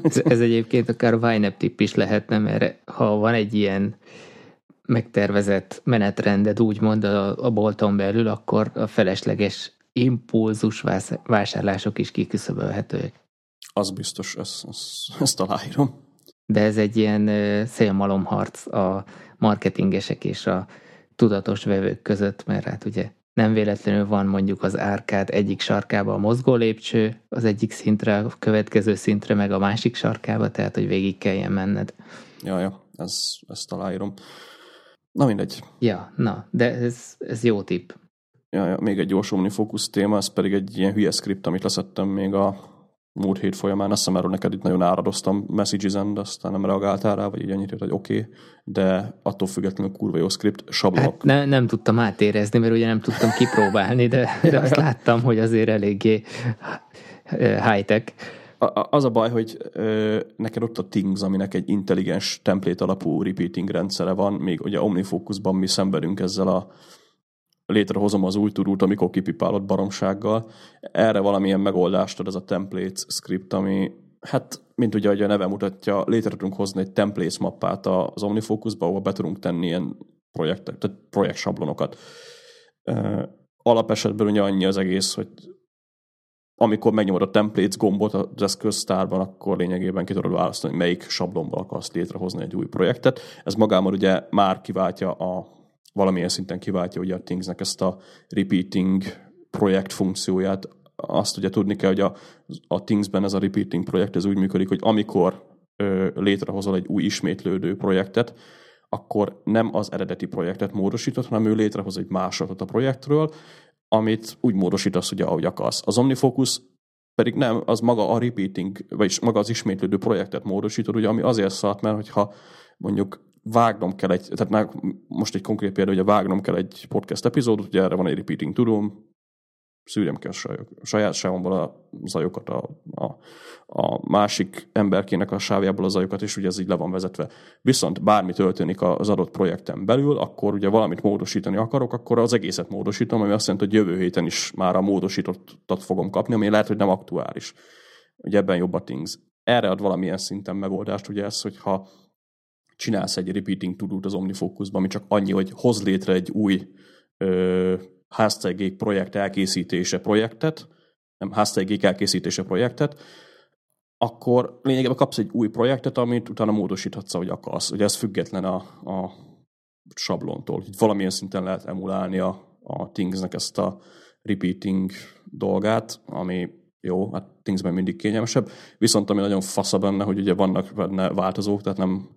ez, ez egyébként akár Wine tipp is lehetne, mert ha van egy ilyen megtervezett menetrendet úgymond a, a bolton belül, akkor a felesleges impulzus vásárlások is kiküszöbölhetőek. Az biztos, ezt, ezt, ezt aláírom. De ez egy ilyen szélmalomharc a marketingesek és a tudatos vevők között, mert hát ugye nem véletlenül van mondjuk az árkád egyik sarkába a mozgó lépcső, az egyik szintre, a következő szintre meg a másik sarkába, tehát hogy végig kelljen menned. Ja, ja, ez, ezt aláírom. Na mindegy. Ja, na, de ez, ez jó tipp. Ja, ja, még egy gyors omnifocus téma, ez pedig egy ilyen hülye script, amit leszettem még a múlt hét folyamán. Azt hiszem, erről neked itt nagyon áradoztam messages de aztán nem reagáltál rá, vagy így annyit hogy oké, okay, de attól függetlenül kurva jó script, sablonok. Hát ne, nem tudtam átérezni, mert ugye nem tudtam kipróbálni, de, de azt láttam, hogy azért eléggé high-tech az a baj, hogy ö, neked ott a Things, aminek egy intelligens template alapú repeating rendszere van, még ugye OmniFocusban mi szenvedünk ezzel a létrehozom az új turút, amikor kipipálod baromsággal. Erre valamilyen megoldást ad ez a template script, ami hát, mint ugye, a neve mutatja, létre tudunk hozni egy templates mappát az OmniFocusba, ahol be tudunk tenni ilyen projektek, tehát projekt sablonokat. Alapesetben ugye annyi az egész, hogy amikor megnyomod a templates gombot az eszköztárban, akkor lényegében ki tudod választani, melyik sablonban akarsz létrehozni egy új projektet. Ez magában ugye már kiváltja a valamilyen szinten kiváltja ugye a Thingsnek ezt a repeating projekt funkcióját. Azt ugye tudni kell, hogy a, a Thingsben ez a repeating projekt ez úgy működik, hogy amikor ö, létrehozol egy új ismétlődő projektet, akkor nem az eredeti projektet módosítod, hanem ő létrehoz egy másolatot a projektről, amit úgy módosítasz, ugye, ahogy akarsz. Az OmniFocus pedig nem, az maga a repeating, vagyis maga az ismétlődő projektet módosítod, ugye, ami azért szart, mert hogyha mondjuk vágnom kell egy, tehát most egy konkrét példa, hogy vágnom kell egy podcast epizódot, ugye erre van egy repeating tudom, szűrjem ki a sajok, saját sávomból a zajokat, a, a, a másik emberkének a sávjából a zajokat, és ugye ez így le van vezetve. Viszont bármi történik az adott projekten belül, akkor ugye valamit módosítani akarok, akkor az egészet módosítom, ami azt jelenti, hogy jövő héten is már a módosítottat fogom kapni, ami lehet, hogy nem aktuális. Ugye ebben jobb a Things. Erre ad valamilyen szinten megoldást, ugye ez, hogyha csinálsz egy repeating tudót az OmniFocusban, ami csak annyi, hogy hoz létre egy új ö, háztegék projekt elkészítése projektet, nem háztegék elkészítése projektet, akkor lényegében kapsz egy új projektet, amit utána módosíthatsz, ahogy akarsz. Ugye ez független a, a sablontól. Hogy valamilyen szinten lehet emulálni a, a Thingsnek ezt a repeating dolgát, ami jó, hát Thingsben mindig kényelmesebb, viszont ami nagyon fasza benne, hogy ugye vannak benne változók, tehát nem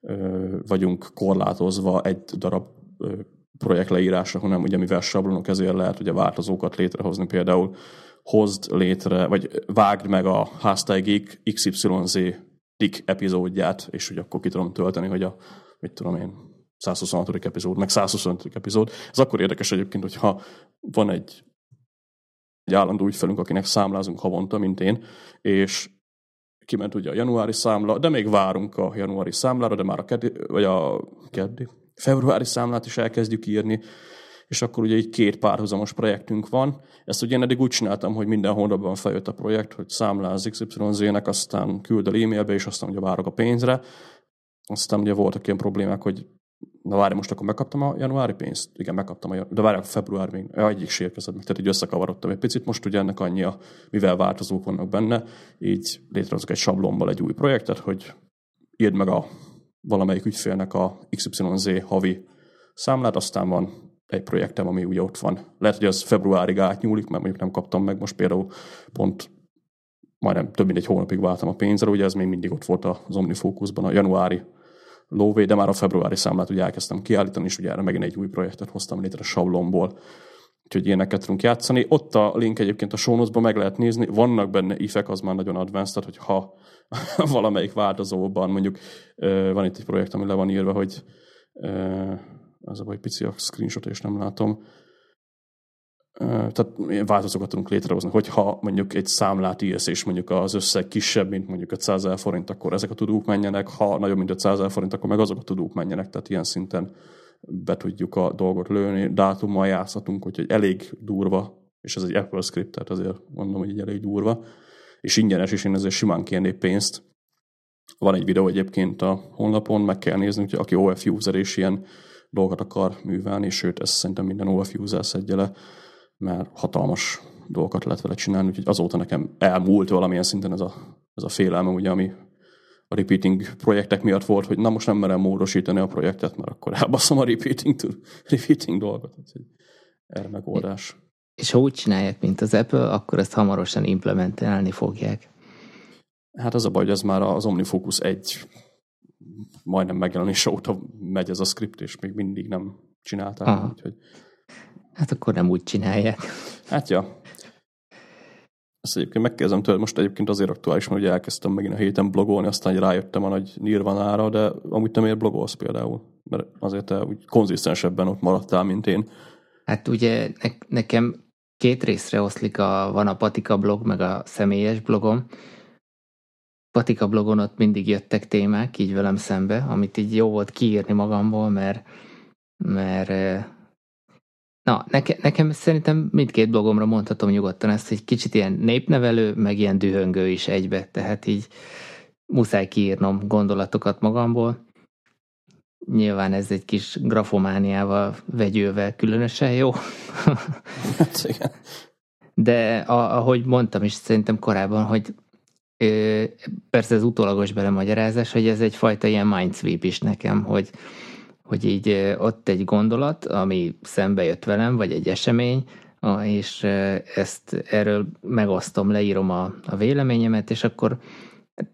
ö, vagyunk korlátozva egy darab ö, projekt leírásra, hanem ugye mivel sablonok, ezért lehet ugye változókat létrehozni, például hozd létre, vagy vágd meg a háztáigék XYZ tik epizódját, és hogy akkor ki tudom tölteni, hogy a, mit tudom én, 126. epizód, meg 125. epizód. Ez akkor érdekes egyébként, hogyha van egy, egy állandó ügyfelünk, akinek számlázunk havonta, mint én, és kiment ugye a januári számla, de még várunk a januári számlára, de már a keddi, vagy a keddi, februári számlát is elkezdjük írni, és akkor ugye egy két párhuzamos projektünk van. Ezt ugye én eddig úgy csináltam, hogy minden hónapban feljött a projekt, hogy számláz XYZ-nek, aztán küld el e-mailbe, és aztán ugye várok a pénzre. Aztán ugye voltak ilyen problémák, hogy na várj, most akkor megkaptam a januári pénzt? Igen, megkaptam a januári, de várj, a február még, ja, egyik is érkezett meg, tehát így összekavarodtam egy picit. Most ugye ennek annyi, a, mivel változók vannak benne, így létrehozok egy sablomból egy új projektet, hogy írd meg a valamelyik ügyfélnek a XYZ havi számlát, aztán van egy projektem, ami ugye ott van. Lehet, hogy az februárig átnyúlik, mert mondjuk nem kaptam meg, most például pont majdnem több mint egy hónapig váltam a pénzre, ugye ez még mindig ott volt az OmniFocusban, a januári lóvé, de már a februári számlát ugye elkezdtem kiállítani, és ugye erre megint egy új projektet hoztam létre sablomból. Úgyhogy ilyeneket tudunk játszani. Ott a link egyébként a show meg lehet nézni, vannak benne ifek, az már nagyon advanced, tehát hogyha valamelyik változóban, mondjuk van itt egy projekt, ami le van írva, hogy az a baj, pici a screenshot, és nem látom, tehát változókat tudunk létrehozni, hogyha mondjuk egy számlát írsz, és mondjuk az összeg kisebb, mint mondjuk 500 ezer forint, akkor ezek a tudók menjenek, ha nagyobb, mint 500 ezer forint, akkor meg azok a tudók menjenek, tehát ilyen szinten be tudjuk a dolgot lőni, dátummal játszhatunk, úgyhogy elég durva, és ez egy Apple script, tehát azért mondom, hogy így elég durva, és ingyenes, és én ezért simán kérnék pénzt. Van egy videó egyébként a honlapon, meg kell nézni, hogy aki OF user és ilyen dolgokat akar művelni, sőt, ezt szerintem minden OF user szedje le, mert hatalmas dolgokat lehet vele csinálni, úgyhogy azóta nekem elmúlt valamilyen szinten ez a, ez a félelme, ugye, ami a repeating projektek miatt volt, hogy na most nem merem módosítani a projektet, mert akkor elbaszom a repeating, repeating dolgot. Erre megoldás. És ha úgy csinálják, mint az Apple, akkor ezt hamarosan implementálni fogják. Hát az a baj, hogy ez már az OmniFocus egy majdnem megjelenés óta megy ez a script, és még mindig nem csinálták. Úgyhogy Hát akkor nem úgy csinálják. Hát ja. Ezt egyébként megkérdezem tőle, most egyébként azért aktuális, mert ugye elkezdtem megint a héten blogolni, aztán rájöttem a nagy nirvanára, de amúgy te miért blogolsz például? Mert azért te úgy konzisztensebben ott maradtál, mint én. Hát ugye ne, nekem két részre oszlik, a, van a Patika blog, meg a személyes blogom. Patika blogon ott mindig jöttek témák, így velem szembe, amit így jó volt kiírni magamból, mert, mert Na, neke, nekem szerintem mindkét blogomra mondhatom nyugodtan ezt, hogy kicsit ilyen népnevelő, meg ilyen dühöngő is egybe, tehát így muszáj kiírnom gondolatokat magamból. Nyilván ez egy kis grafomániával, vegyővel különösen jó. Hát De a, ahogy mondtam is szerintem korábban, hogy ö, persze ez utólagos belemagyarázás, hogy ez egyfajta ilyen mindsweep is nekem, hogy hogy így ott egy gondolat, ami szembe jött velem, vagy egy esemény, és ezt erről megosztom, leírom a, a véleményemet, és akkor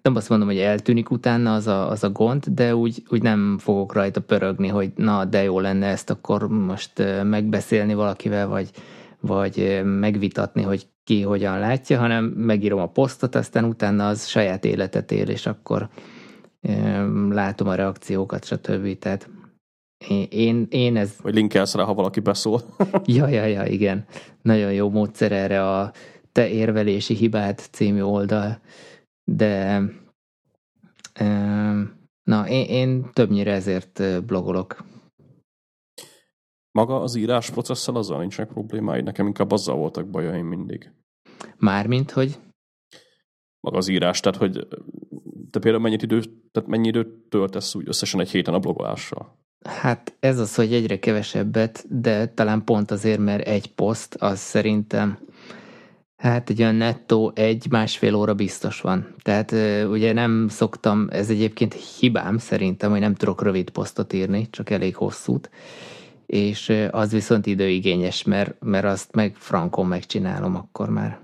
nem azt mondom, hogy eltűnik utána az a, az a gond, de úgy, úgy nem fogok rajta pörögni, hogy na, de jó lenne ezt akkor most megbeszélni valakivel, vagy, vagy megvitatni, hogy ki hogyan látja, hanem megírom a posztot, aztán utána az saját életet él, és akkor látom a reakciókat, stb. Tehát én, én ez... Vagy linkelsz rá, ha valaki beszól. ja, ja, ja, igen. Nagyon jó módszer erre a Te érvelési hibát című oldal. De na, én, én többnyire ezért blogolok. Maga az írás processzel azzal nincsenek problémái? Nekem inkább azzal voltak bajaim mindig. Mármint, hogy? Maga az írás, tehát hogy te például mennyit időt, tehát mennyi időt töltesz úgy összesen egy héten a blogolással? Hát ez az, hogy egyre kevesebbet, de talán pont azért, mert egy poszt, az szerintem hát egy olyan nettó egy-másfél óra biztos van. Tehát ugye nem szoktam, ez egyébként hibám szerintem, hogy nem tudok rövid posztot írni, csak elég hosszút, és az viszont időigényes, mert, mert azt meg frankon megcsinálom akkor már.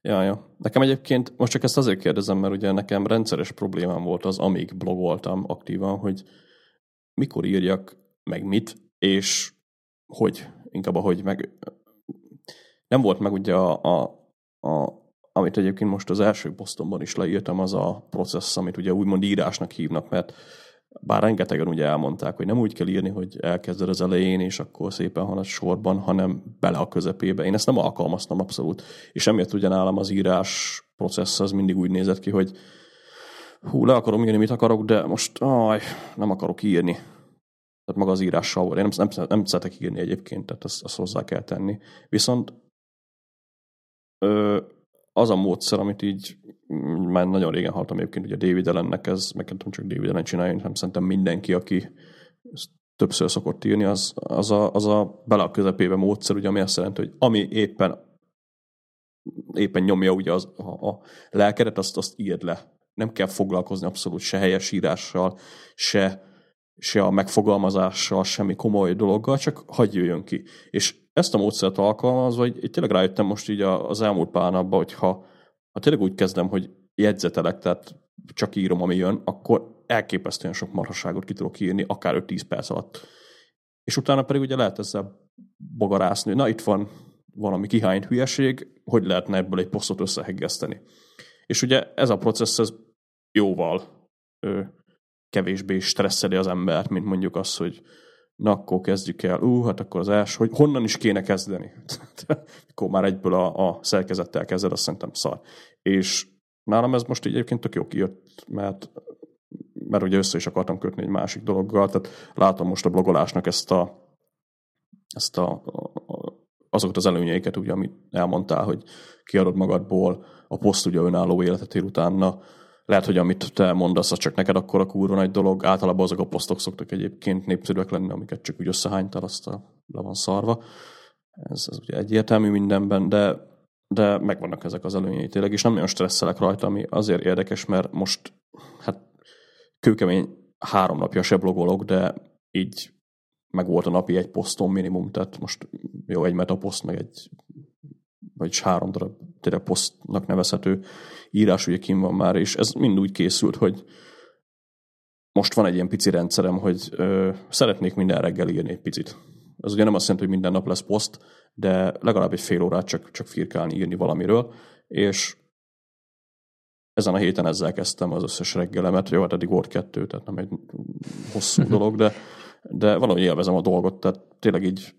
Ja, ja. Nekem egyébként, most csak ezt azért kérdezem, mert ugye nekem rendszeres problémám volt az, amíg blogoltam aktívan, hogy mikor írjak, meg mit, és hogy, inkább a hogy, meg nem volt meg ugye a, a, a amit egyébként most az első posztomban is leírtam, az a processz, amit ugye úgymond írásnak hívnak, mert bár rengetegen ugye elmondták, hogy nem úgy kell írni, hogy elkezded az elején, és akkor szépen halad sorban, hanem bele a közepébe. Én ezt nem alkalmaztam abszolút. És emiatt ugye nálam az írás processz az mindig úgy nézett ki, hogy hú, le akarom írni, mit akarok, de most aj, nem akarok írni. Tehát maga az írással volt. Én nem, nem, nem szeretek írni egyébként, tehát azt, azt hozzá kell tenni. Viszont ö, az a módszer, amit így már nagyon régen hallottam egyébként, ugye David Ellennek ez, meg nem csak David Ellen csinálja, hanem szerintem mindenki, aki többször szokott írni, az, az, a, az a bele a közepébe módszer, ugye, ami azt jelenti, hogy ami éppen éppen nyomja ugye az, a, a lelkedet, azt, azt írd le. Nem kell foglalkozni abszolút se helyes írással, se, se a megfogalmazással, semmi komoly dologgal, csak hagyj jöjjön ki. És ezt a módszert alkalmazva, hogy itt tényleg rájöttem most így az elmúlt pár napban, hogy ha, ha tényleg úgy kezdem, hogy jegyzetelek, tehát csak írom, ami jön, akkor elképesztően sok marhasságot ki tudok írni, akár 5-10 perc alatt. És utána pedig ugye lehet ezzel bogarászni, na itt van valami kihányt hülyeség, hogy lehetne ebből egy posztot összeheggeszteni. És ugye ez a processz ez jóval ö, kevésbé stresszeli az embert, mint mondjuk az, hogy na akkor kezdjük el, ú, hát akkor az első, hogy honnan is kéne kezdeni. akkor már egyből a, a szerkezettel kezded, azt szerintem szar. És nálam ez most így egyébként tök jó kijött, mert mert ugye össze is akartam kötni egy másik dologgal, tehát látom most a blogolásnak ezt a, ezt a, a azokat az előnyeiket, ugye, amit elmondtál, hogy kiadod magadból, a poszt ugye önálló életet ér utána, lehet, hogy amit te mondasz, az csak neked akkor a kurva nagy dolog. Általában azok a posztok szoktak egyébként népszerűek lenni, amiket csak úgy összehánytál, azt le van szarva. Ez, ez ugye egyértelmű mindenben, de, de megvannak ezek az előnyei tényleg, és nem nagyon stresszelek rajta, ami azért érdekes, mert most hát kőkemény három napja se blogolok, de így meg volt a napi egy poszton minimum, tehát most jó, egy metaposzt, meg egy vagy három darab tényleg posztnak nevezhető írás ugye kim van már, és ez mind úgy készült, hogy most van egy ilyen pici rendszerem, hogy ö, szeretnék minden reggel írni egy picit. Ez ugye nem azt jelenti, hogy minden nap lesz poszt, de legalább egy fél órát csak, csak firkálni, írni valamiről, és ezen a héten ezzel kezdtem az összes reggelemet. Jó, hát eddig volt kettő, tehát nem egy hosszú dolog, de, de valahogy élvezem a dolgot, tehát tényleg így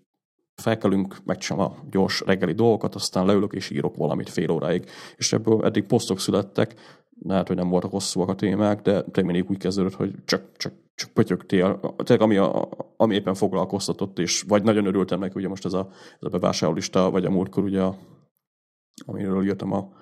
felkelünk, megcsinálom a gyors reggeli dolgokat, aztán leülök és írok valamit fél óráig. És ebből eddig posztok születtek, lehet, hogy nem voltak hosszúak a témák, de mindig úgy kezdődött, hogy csak, csak, csak pötyögtél, tényleg ami, a, ami éppen foglalkoztatott, és vagy nagyon örültem neki, ugye most ez a, ez a bevásárlólista, vagy a múltkor ugye, amiről írtam a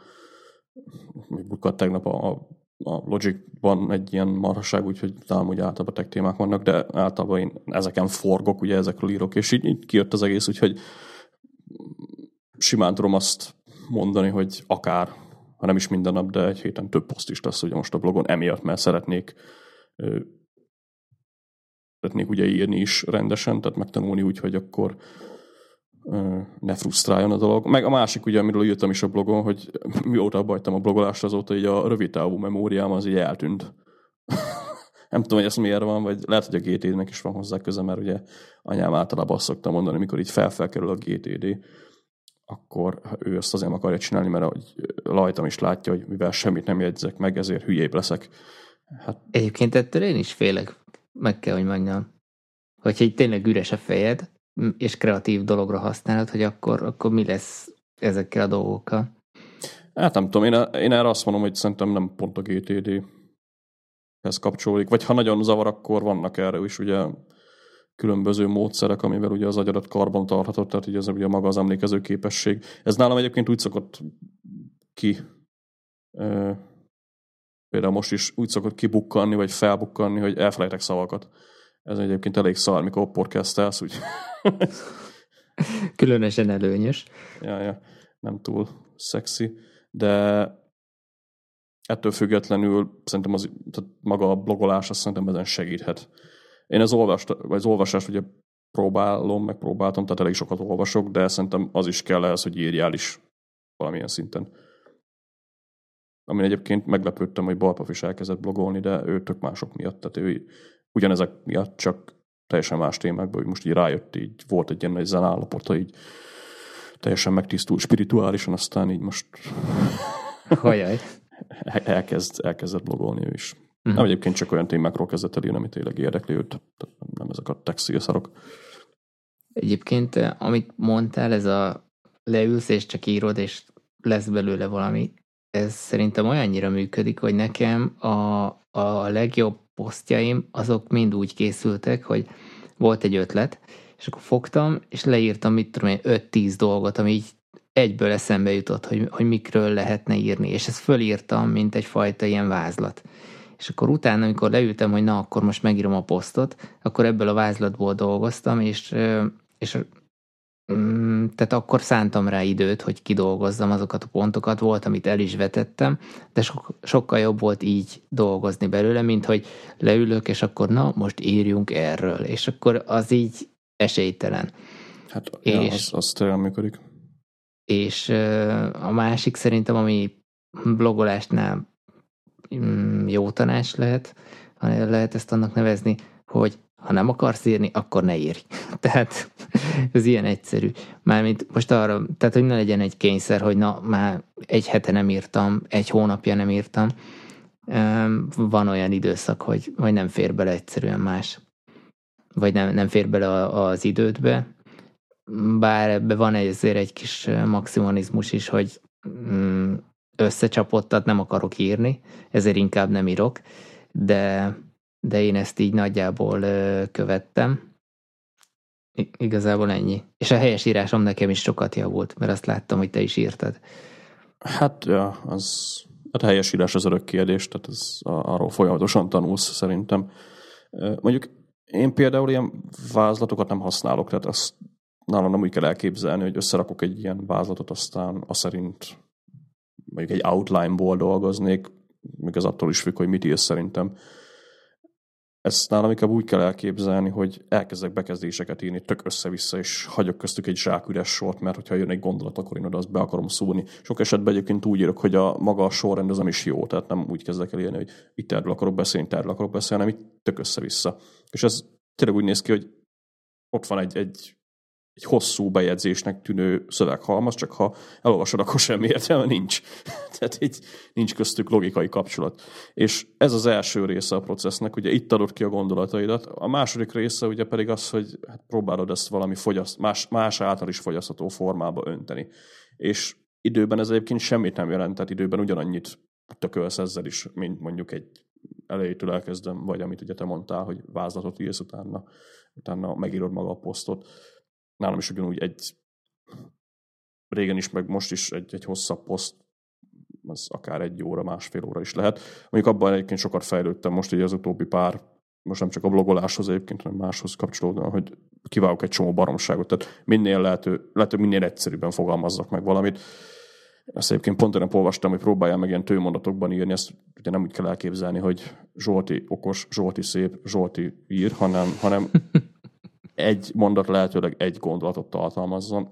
bukott tegnap a, a Logicban egy ilyen marhaság, úgyhogy talán úgy általában tech témák vannak, de általában én ezeken forgok, ugye ezekről írok, és így, így kijött az egész, úgyhogy simán tudom azt mondani, hogy akár, ha nem is minden nap, de egy héten több poszt is lesz ugye most a blogon, emiatt, mert szeretnék szeretnék ugye írni is rendesen, tehát megtanulni úgy, hogy akkor ne frusztráljon a dolog. Meg a másik, ugye, amiről írtam is a blogon, hogy mióta bajtam a blogolást, azóta így a rövid távú memóriám az így eltűnt. nem tudom, hogy ez miért van, vagy lehet, hogy a GTD-nek is van hozzá köze, mert ugye anyám általában azt szokta mondani, mikor így felfelkerül a GTD, akkor ő ezt azért akarja csinálni, mert ahogy lajtam is látja, hogy mivel semmit nem jegyzek meg, ezért hülyébb leszek. Hát... Egyébként ettől én is félek, meg kell, hogy mondjam. Hogyha egy tényleg üres a fejed, és kreatív dologra használod, hogy akkor, akkor mi lesz ezekkel a dolgokkal? Hát nem tudom, én, én erre azt mondom, hogy szerintem nem pont a GTD ez kapcsolódik. Vagy ha nagyon zavar, akkor vannak erre is ugye különböző módszerek, amivel ugye az agyadat karban tarthatod, tehát ugye ez ugye maga az emlékező képesség. Ez nálam egyébként úgy szokott ki, például most is úgy szokott kibukkanni, vagy felbukkanni, hogy elfelejtek szavakat. Ez egyébként elég szar, mikor podcastelsz, úgy Különösen előnyös. Ja, ja, nem túl szexi, de ettől függetlenül szerintem az, tehát maga a blogolás azt szerintem ezen segíthet. Én az, olvast, vagy az olvasást ugye próbálom, meg próbáltam, tehát elég sokat olvasok, de szerintem az is kell ehhez, hogy írjál is valamilyen szinten. Amin egyébként meglepődtem, hogy Balpaf is elkezdett blogolni, de ő tök mások miatt, tehát ő ugyanezek miatt csak teljesen más témákban, hogy most így rájött, így volt egy ilyen nagy zenállapota, így teljesen megtisztul spirituálisan, aztán így most Hajaj. elkezd, elkezdett blogolni ő is. Uh-huh. Nem egyébként csak olyan témákról kezdett el ami tényleg érdekli őt, nem ezek a textilszarok. Egyébként, amit mondtál, ez a leülsz és csak írod, és lesz belőle valami, ez szerintem olyannyira működik, hogy nekem a, a legjobb posztjaim, azok mind úgy készültek, hogy volt egy ötlet, és akkor fogtam, és leírtam, mit tudom én, 5-10 dolgot, ami így egyből eszembe jutott, hogy, hogy mikről lehetne írni, és ezt fölírtam, mint egyfajta ilyen vázlat. és akkor utána, amikor leültem, hogy na, akkor most megírom a posztot, akkor ebből a vázlatból dolgoztam, és, és mm, tehát akkor szántam rá időt, hogy kidolgozzam azokat a pontokat, volt, amit el is vetettem, de so, sokkal jobb volt így dolgozni belőle, mint hogy leülök, és akkor na, most írjunk erről, és akkor az így esélytelen. Hát és, ja, az, az tényleg működik. És a másik szerintem, ami blogolásnál mm, jó tanács lehet, lehet ezt annak nevezni, hogy ha nem akarsz írni, akkor ne írj. Tehát ez ilyen egyszerű. Mármint most arra, tehát hogy ne legyen egy kényszer, hogy na, már egy hete nem írtam, egy hónapja nem írtam. Van olyan időszak, hogy, hogy nem fér bele egyszerűen más. Vagy nem, nem fér bele az idődbe. Bár ebbe van ezért egy kis maximalizmus is, hogy összecsapottat nem akarok írni, ezért inkább nem írok, de, de én ezt így nagyjából követtem. Igazából ennyi. És a helyes írásom nekem is sokat javult, mert azt láttam, hogy te is írtad. Hát, ja, az, hát a helyes írás az örök kérdés, tehát ez, arról folyamatosan tanulsz szerintem. Mondjuk én például ilyen vázlatokat nem használok, tehát azt nálam nem úgy kell elképzelni, hogy összerakok egy ilyen vázlatot, aztán a szerint mondjuk egy outline-ból dolgoznék, még az attól is függ, hogy mit írsz szerintem. Ezt nálam inkább úgy kell elképzelni, hogy elkezdek bekezdéseket írni tök össze-vissza, és hagyok köztük egy zsáküres sort, mert hogyha jön egy gondolat, akkor én oda azt be akarom szúrni. Sok esetben egyébként úgy írok, hogy a maga a sorrend az nem is jó, tehát nem úgy kezdek el írni, hogy itt erről akarok beszélni, itt erről akarok beszélni, hanem itt tök össze-vissza. És ez tényleg úgy néz ki, hogy ott van egy, egy egy hosszú bejegyzésnek tűnő szöveghalmaz, csak ha elolvasod, akkor semmi értelme nincs. Tehát így nincs köztük logikai kapcsolat. És ez az első része a processznek, ugye itt adod ki a gondolataidat. A második része ugye pedig az, hogy hát próbálod ezt valami fogyaszt, más, más által is fogyasztható formába önteni. És időben ez egyébként semmit nem jelent, tehát időben ugyanannyit tökölsz ezzel is, mint mondjuk egy elejétől elkezdem, vagy amit ugye te mondtál, hogy vázlatot írsz utána, utána megírod maga a posztot nálam is ugyanúgy egy régen is, meg most is egy, egy hosszabb poszt, az akár egy óra, másfél óra is lehet. Mondjuk abban egyébként sokat fejlődtem most így az utóbbi pár, most nem csak a blogoláshoz egyébként, hanem máshoz kapcsolódóan, hogy kiválok egy csomó baromságot. Tehát minél lehető, lehető minél egyszerűbben fogalmazzak meg valamit. Ezt egyébként pont olyan olvastam, hogy próbáljál meg ilyen tőmondatokban írni, ezt ugye nem úgy kell elképzelni, hogy Zsolti okos, Zsolti szép, Zsolti ír, hanem, hanem egy mondat lehetőleg egy gondolatot tartalmazzon.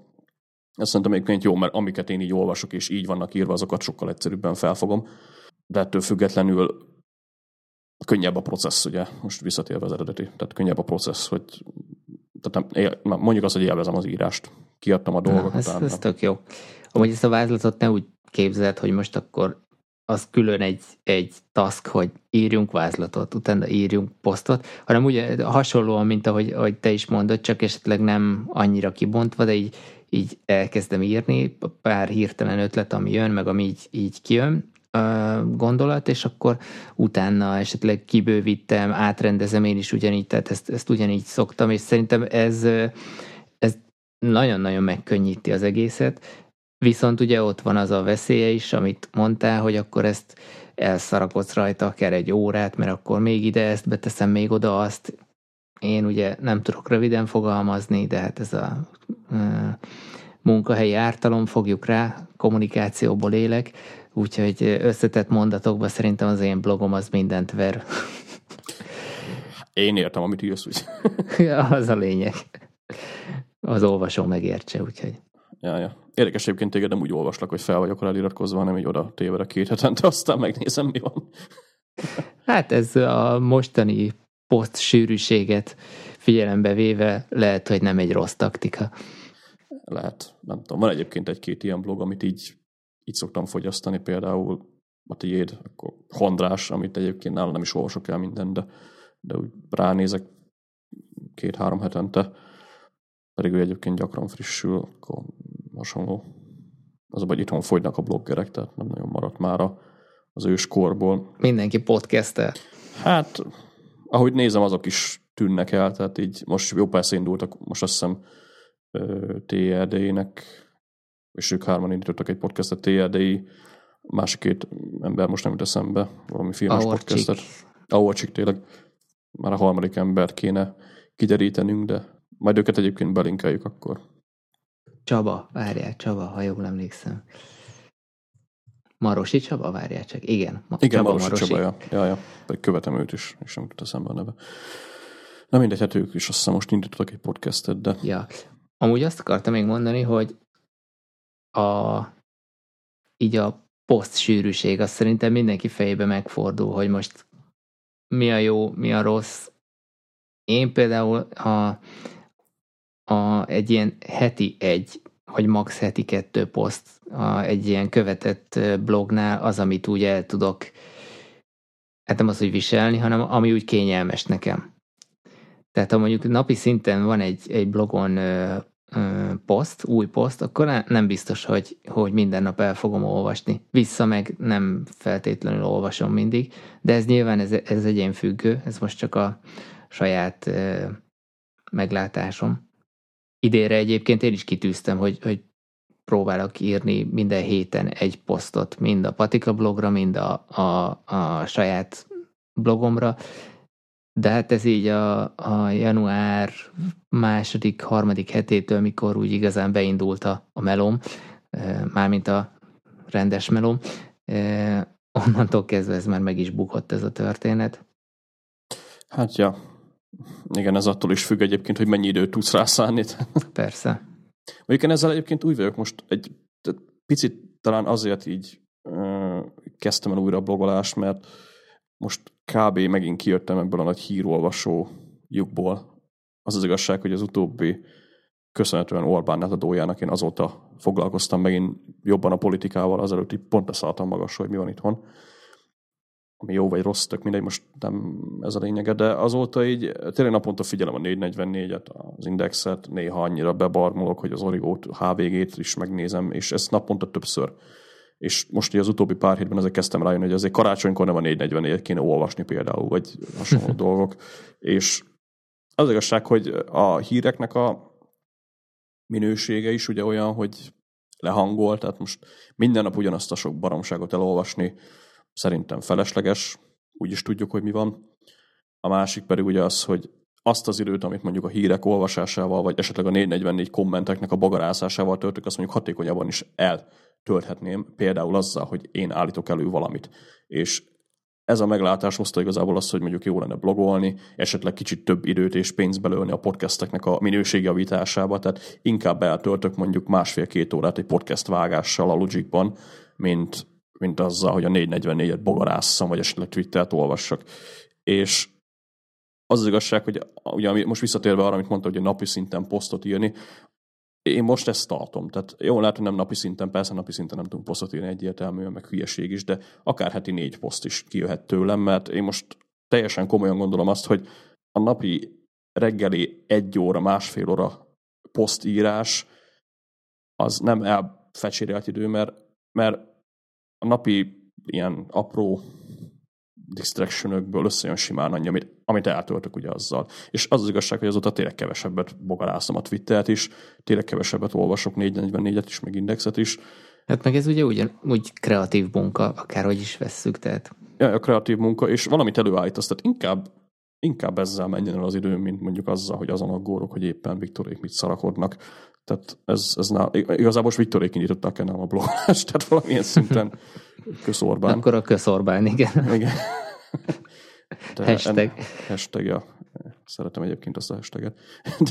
Ezt szerintem egyébként jó, mert amiket én így olvasok, és így vannak írva, azokat sokkal egyszerűbben felfogom. De ettől függetlenül könnyebb a processz, ugye, most visszatérve az eredeti, tehát könnyebb a processz, hogy tehát nem, mondjuk azt, hogy élvezem az írást. Kiadtam a dolgokat. Na, ez, ez tök jó. Amúgy ezt a vázlatot ne úgy képzeld, hogy most akkor az külön egy, egy task, hogy írjunk vázlatot, utána írjunk posztot, hanem ugye hasonlóan, mint ahogy, ahogy te is mondod, csak esetleg nem annyira kibontva, de így, így elkezdem írni, pár hirtelen ötlet, ami jön, meg ami így, így kijön, gondolat, és akkor utána esetleg kibővítem, átrendezem én is ugyanígy, tehát ezt, ezt ugyanígy szoktam, és szerintem ez, ez nagyon-nagyon megkönnyíti az egészet, Viszont ugye ott van az a veszélye is, amit mondtál, hogy akkor ezt elszarakodsz rajta akár egy órát, mert akkor még ide ezt beteszem, még oda azt. Én ugye nem tudok röviden fogalmazni, de hát ez a e, munkahelyi ártalom, fogjuk rá, kommunikációból élek, úgyhogy összetett mondatokban szerintem az én blogom az mindent ver. Én értem, amit írsz, úgy. ja, az a lényeg. Az olvasó megértse, úgyhogy. Ja, ja. Érdekes egyébként téged nem úgy olvaslak, hogy fel vagyok rá iratkozva, hanem így oda tévedek két hetente, aztán megnézem, mi van. Hát ez a mostani poszt sűrűséget figyelembe véve lehet, hogy nem egy rossz taktika. Lehet, nem tudom. Van egyébként egy-két ilyen blog, amit így, így szoktam fogyasztani, például a tiéd, akkor Hondrás, amit egyébként nálam nem is olvasok el minden, de, de úgy ránézek két-három hetente, pedig ő egyébként gyakran frissül, akkor hasonló. Az a hogy itthon fogynak a bloggerek, tehát nem nagyon maradt már az őskorból. Mindenki podcastel. Hát, ahogy nézem, azok is tűnnek el, tehát így most jó persze indultak, most azt hiszem TRD-nek, és ők hárman indítottak egy podcastet TRD-i másik két ember most nem jut eszembe, valami filmes Aorcsik. podcastet. Aorcsik tényleg már a harmadik embert kéne kiderítenünk, de majd őket egyébként belinkeljük akkor. Csaba, várják, Csaba, ha jól emlékszem. Marosi Csaba, várják csak. Igen, Ma- Igen, Csaba Marosi Csaba, ja. ja, ja. Követem őt is, és nem jut eszembe a neve. Na mindegy, hát ők is azt hiszem most indítottak egy podcastet, de Ja. Amúgy azt akartam még mondani, hogy a, így a poszt sűrűség, az szerintem mindenki fejébe megfordul, hogy most mi a jó, mi a rossz. Én például a, a, egy ilyen heti egy, vagy max heti kettő poszt a, egy ilyen követett blognál az, amit úgy el tudok, hát nem az, hogy viselni, hanem ami úgy kényelmes nekem. Tehát ha mondjuk napi szinten van egy, egy blogon ö, ö, poszt, új poszt, akkor ne- nem biztos, hogy, hogy minden nap el fogom olvasni. Vissza meg nem feltétlenül olvasom mindig, de ez nyilván ez, ez egyénfüggő, ez most csak a saját ö, meglátásom. Idénre egyébként én is kitűztem, hogy, hogy próbálok írni minden héten egy posztot, mind a Patika blogra, mind a, a, a saját blogomra, de hát ez így a, a január második, harmadik hetétől, mikor úgy igazán beindult a, a melom, eh, mármint a rendes melom, eh, onnantól kezdve ez már meg is bukott ez a történet. hát ja. Igen, ez attól is függ egyébként, hogy mennyi időt tudsz rászállni. Persze. Mondjuk én ezzel egyébként úgy vagyok most egy picit talán azért így ö, kezdtem el újra a blogolást, mert most kb. megint kijöttem ebből a nagy hírolvasó lyukból. Az az igazság, hogy az utóbbi köszönhetően Orbán netadójának én azóta foglalkoztam megint jobban a politikával, azelőtt így pont leszálltam magasra, hogy mi van itthon. Ami jó vagy rossz, tök mindegy, most nem ez a lényege, de azóta így tényleg naponta figyelem a 444-et, az Indexet, néha annyira bebarmolok, hogy az Origót, HVG-t is megnézem, és ezt naponta többször. És most így az utóbbi pár hétben azért kezdtem rájönni, hogy azért karácsonykor nem a 444-et kéne olvasni például, vagy hasonló dolgok. És az igazság, hogy a híreknek a minősége is ugye olyan, hogy lehangol, tehát most minden nap ugyanazt a sok baromságot elolvasni szerintem felesleges, úgyis tudjuk, hogy mi van. A másik pedig ugye az, hogy azt az időt, amit mondjuk a hírek olvasásával, vagy esetleg a 444 kommenteknek a bagarászásával töltök, azt mondjuk hatékonyabban is eltölthetném, például azzal, hogy én állítok elő valamit. És ez a meglátás hozta igazából azt, hogy mondjuk jó lenne blogolni, esetleg kicsit több időt és pénzt belőni a podcasteknek a minőségjavításába, tehát inkább eltöltök mondjuk másfél-két órát egy podcast vágással a Logicban, mint, mint azzal, hogy a 444-et bogarásszam, vagy esetleg Twittert olvassak. És az az igazság, hogy ugye most visszatérve arra, amit mondta, hogy a napi szinten posztot írni, én most ezt tartom. Tehát jó, lehet, hogy nem napi szinten, persze napi szinten nem tudunk posztot írni egyértelműen, meg hülyeség is, de akár heti négy poszt is kijöhet tőlem, mert én most teljesen komolyan gondolom azt, hogy a napi reggeli egy óra, másfél óra posztírás az nem elfecsérelt idő, mert, mert a napi ilyen apró distractionökből összejön simán annyi, amit, amit eltöltök ugye azzal. És az az igazság, hogy azóta tényleg kevesebbet bogarászom a Twittert is, tényleg kevesebbet olvasok 444-et is, meg Indexet is. Hát meg ez ugye ugyan, úgy kreatív munka, akárhogy is vesszük, tehát Ja, a kreatív munka, és valamit előállítasz, tehát inkább, inkább ezzel menjen el az idő, mint mondjuk azzal, hogy azon aggórok, hogy éppen Viktorék mit szarakodnak. Tehát ez, ez ná... igazából most Viktorék indították el nálam a blogolást, tehát valamilyen szinten kösz Orbán. akkor a köszorbán, igen. Igen. De Hashtag. En, hashtag, ja. Szeretem egyébként azt a hashtaget.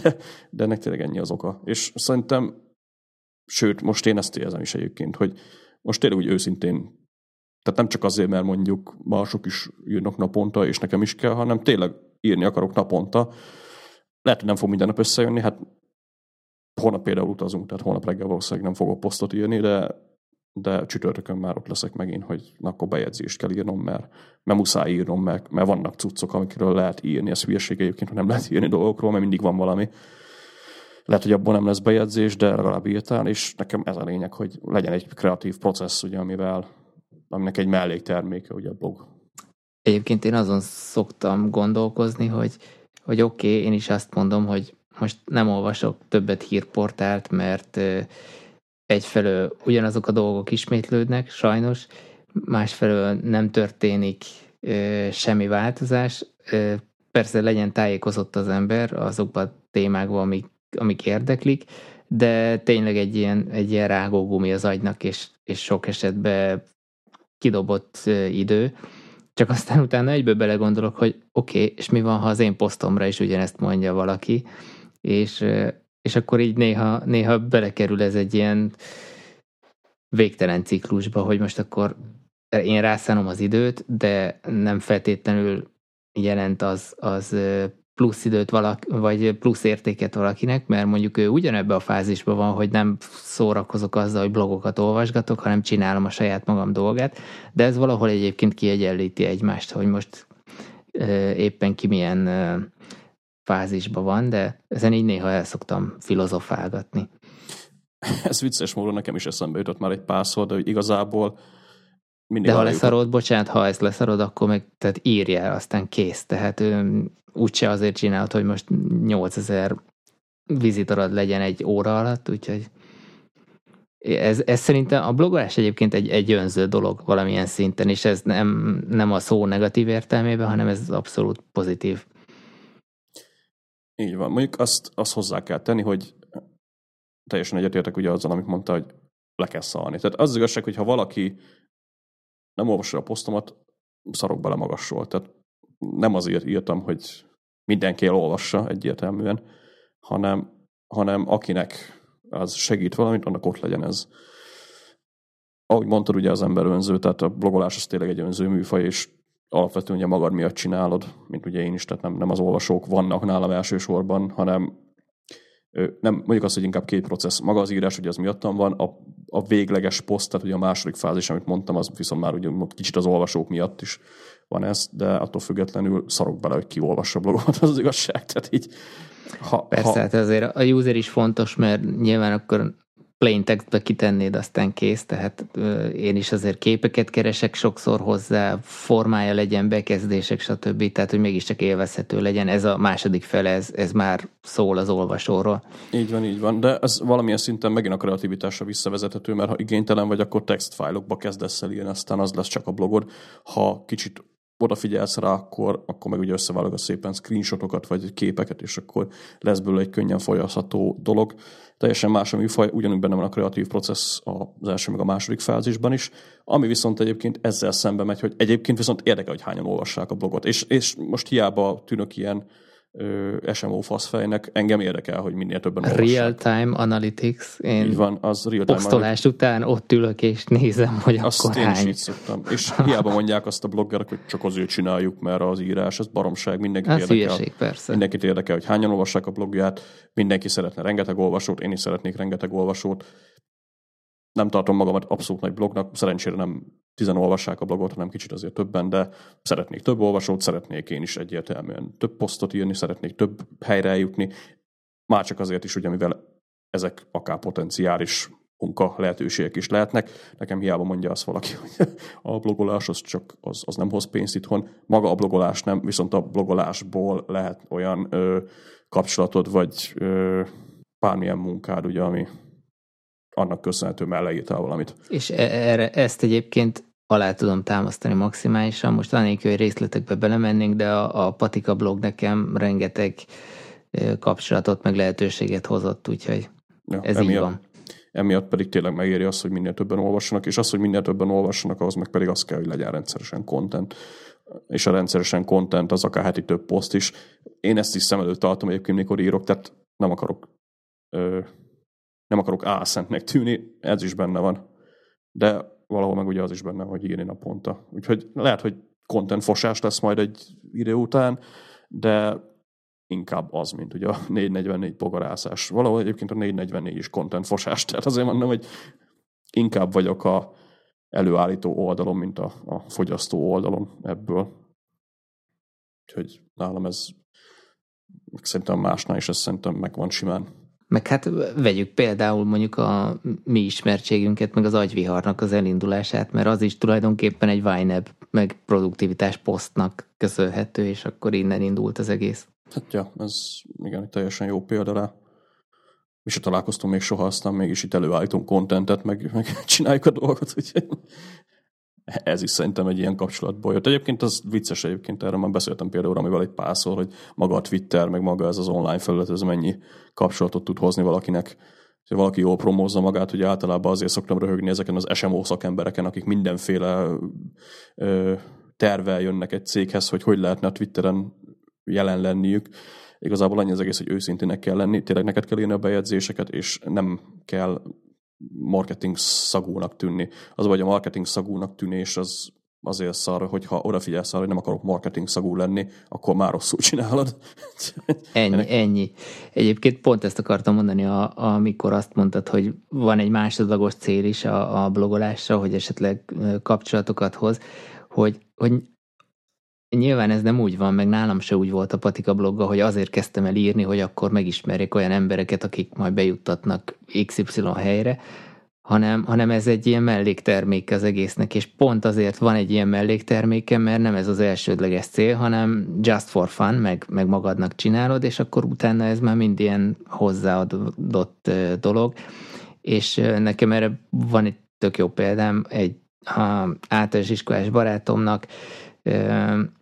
De, de ennek tényleg ennyi az oka. És szerintem, sőt, most én ezt érzem is egyébként, hogy most tényleg úgy őszintén, tehát nem csak azért, mert mondjuk mások is írnak naponta, és nekem is kell, hanem tényleg írni akarok naponta. Lehet, hogy nem fog minden nap összejönni, hát holnap például utazunk, tehát holnap reggel valószínűleg nem fogok posztot írni, de de csütörtökön már ott leszek megint, hogy na, akkor bejegyzést kell írnom, mert, mert muszáj írnom, mert, mert vannak cuccok, amikről lehet írni, ez hülyeség egyébként, hogy nem lehet írni dolgokról, mert mindig van valami. Lehet, hogy abból nem lesz bejegyzés, de legalább írtál, és nekem ez a lényeg, hogy legyen egy kreatív processz, ugye, amivel, aminek egy mellékterméke, ugye a blog. Egyébként én azon szoktam gondolkozni, hogy, hogy oké, okay, én is azt mondom, hogy most nem olvasok többet hírportált, mert egyfelől ugyanazok a dolgok ismétlődnek, sajnos, másfelől nem történik semmi változás. Persze legyen tájékozott az ember azokban a témákban, amik, amik érdeklik, de tényleg egy ilyen, egy ilyen rágógumi az agynak, és, és sok esetben kidobott idő. Csak aztán utána egyből belegondolok, hogy oké, okay, és mi van, ha az én posztomra is ugyanezt mondja valaki, és, és akkor így néha, néha belekerül ez egy ilyen végtelen ciklusba, hogy most akkor én rászánom az időt, de nem feltétlenül jelent az, az plusz időt valak, vagy plusz értéket valakinek, mert mondjuk ő ugyanebbe a fázisban van, hogy nem szórakozok azzal, hogy blogokat olvasgatok, hanem csinálom a saját magam dolgát, de ez valahol egyébként kiegyenlíti egymást, hogy most éppen ki milyen fázisban van, de ezen így néha el szoktam filozofálgatni. Ez vicces módon nekem is eszembe jutott már egy párszor, de hogy igazából mindig De ha leszarod, bocsánat, ha ezt leszarod, akkor meg tehát írja aztán kész. Tehát úgyse azért csinálod, hogy most 8000 vizitorod legyen egy óra alatt, úgyhogy ez, ez szerintem a blogolás egyébként egy, egy önző dolog valamilyen szinten, és ez nem, nem a szó negatív értelmében, hanem ez abszolút pozitív. Így van. Mondjuk azt, azt hozzá kell tenni, hogy teljesen egyetértek ugye azzal, amit mondta, hogy le kell szalni. Tehát az, az igazság, hogy ha valaki nem olvassa a posztomat, szarok bele magasról. Tehát nem azért írtam, hogy mindenki elolvassa egyértelműen, hanem, hanem akinek az segít valamit, annak ott legyen ez. Ahogy mondtad, ugye az ember önző, tehát a blogolás az tényleg egy önző műfaj, és alapvetően ugye magad miatt csinálod, mint ugye én is, tehát nem, nem az olvasók vannak nálam elsősorban, hanem nem, mondjuk azt, hogy inkább két processz. Maga az írás, ugye az miattam van, a, a végleges poszt, tehát ugye a második fázis, amit mondtam, az viszont már ugye kicsit az olvasók miatt is van ez, de attól függetlenül szarok bele, hogy ki olvassa a blogomat, az, az igazság. Tehát így, ha, Persze, ha... hát azért a user is fontos, mert nyilván akkor plain textbe kitennéd, aztán kész, tehát én is azért képeket keresek sokszor hozzá, formája legyen, bekezdések, stb. Tehát, hogy mégiscsak élvezhető legyen. Ez a második fele, ez, ez már szól az olvasóról. Így van, így van, de ez valamilyen szinten megint a kreativitásra visszavezethető, mert ha igénytelen vagy, akkor textfájlokba kezdesz el írni, aztán az lesz csak a blogod. Ha kicsit odafigyelsz rá, akkor, akkor meg ugye összeválogatsz szépen screenshotokat, vagy képeket, és akkor lesz belőle egy könnyen folyasztható dolog. Teljesen más a műfaj, ugyanúgy benne van a kreatív processz az első meg a második fázisban is, ami viszont egyébként ezzel szembe megy, hogy egyébként viszont érdekel, hogy hányan olvassák a blogot. És, és most hiába tűnök ilyen SMO faszfejnek, engem érdekel, hogy minél többen olvassák. Real-time analytics. Én így van, az real-time posztolás után ott ülök és nézem, hogy azt akkor én hány. Is így szoktam. És hiába mondják azt a bloggerek, hogy csak azért csináljuk, mert az írás, az baromság, mindenkit az érdekel. Hülyeség, persze. Mindenkit érdekel, hogy hányan olvassák a blogját, mindenki szeretne rengeteg olvasót, én is szeretnék rengeteg olvasót. Nem tartom magamat abszolút nagy blognak, szerencsére nem tizen olvassák a blogot, hanem kicsit azért többen, de szeretnék több olvasót, szeretnék én is egyértelműen több posztot írni, szeretnék több helyre eljutni, már csak azért is, ugye, mivel ezek akár potenciális munka lehetőségek is lehetnek. Nekem hiába mondja azt valaki, hogy a blogolás az csak az, az nem hoz pénzt itthon. Maga a blogolás nem, viszont a blogolásból lehet olyan ö, kapcsolatod, vagy ö, bármilyen munkád, ugye, ami annak köszönhető, mert leírtál valamit. És e, erre, ezt egyébként alá tudom támasztani maximálisan. Most anélkül, hogy részletekbe belemennénk, de a, a Patika blog nekem rengeteg kapcsolatot, meg lehetőséget hozott, úgyhogy ja, ez emiatt, így van. Emiatt pedig tényleg megéri azt, hogy minél többen olvassanak, és az, hogy minél többen olvassanak, ahhoz meg pedig az kell, hogy legyen rendszeresen content. És a rendszeresen content az akár heti több poszt is. Én ezt is szem előtt tartom egyébként, mikor írok, tehát nem akarok ö, nem akarok álszentnek tűnni, ez is benne van. De valahol meg ugye az is benne, hogy írni naponta. Úgyhogy lehet, hogy content fosás lesz majd egy idő után, de inkább az, mint ugye a 444 bogarászás. Valahol egyébként a 444 is content fosás, tehát azért mondom, hogy inkább vagyok a előállító oldalon, mint a, a fogyasztó oldalon ebből. Úgyhogy nálam ez szerintem másnál is ez szerintem megvan simán. Meg hát vegyük például mondjuk a mi ismertségünket, meg az agyviharnak az elindulását, mert az is tulajdonképpen egy YNAB, meg produktivitás posztnak köszönhető, és akkor innen indult az egész. Hát ja, ez igen, egy teljesen jó példa rá. mi se találkoztunk még soha, aztán mégis itt előállítunk kontentet, meg, meg csináljuk a dolgot, úgyhogy ez is szerintem egy ilyen kapcsolatból jött. Egyébként az vicces egyébként, erről már beszéltem például amivel egy párszor, hogy maga a Twitter, meg maga ez az online felület, ez mennyi kapcsolatot tud hozni valakinek. Ha valaki jól promózza magát, hogy általában azért szoktam röhögni ezeken az SMO szakembereken, akik mindenféle ö, tervel jönnek egy céghez, hogy hogy lehetne a Twitteren jelen lenniük. Igazából annyi az egész, hogy őszintének kell lenni, tényleg neked kell írni a bejegyzéseket, és nem kell marketing szagúnak tűnni. Az vagy a marketing szagúnak tűnés az azért szar, hogyha odafigyelsz arra, hogy nem akarok marketing szagú lenni, akkor már rosszul csinálod. ennyi, Ennek... ennyi. Egyébként pont ezt akartam mondani, a, amikor azt mondtad, hogy van egy másodlagos cél is a, a blogolásra, hogy esetleg kapcsolatokat hoz, hogy, hogy Nyilván ez nem úgy van, meg nálam se úgy volt a Patika blogga, hogy azért kezdtem el írni, hogy akkor megismerjek olyan embereket, akik majd bejuttatnak XY helyre, hanem, hanem ez egy ilyen melléktermék az egésznek, és pont azért van egy ilyen mellékterméke, mert nem ez az elsődleges cél, hanem just for fun, meg, meg magadnak csinálod, és akkor utána ez már mind ilyen hozzáadott dolog, és nekem erre van egy tök jó példám, egy általános iskolás barátomnak,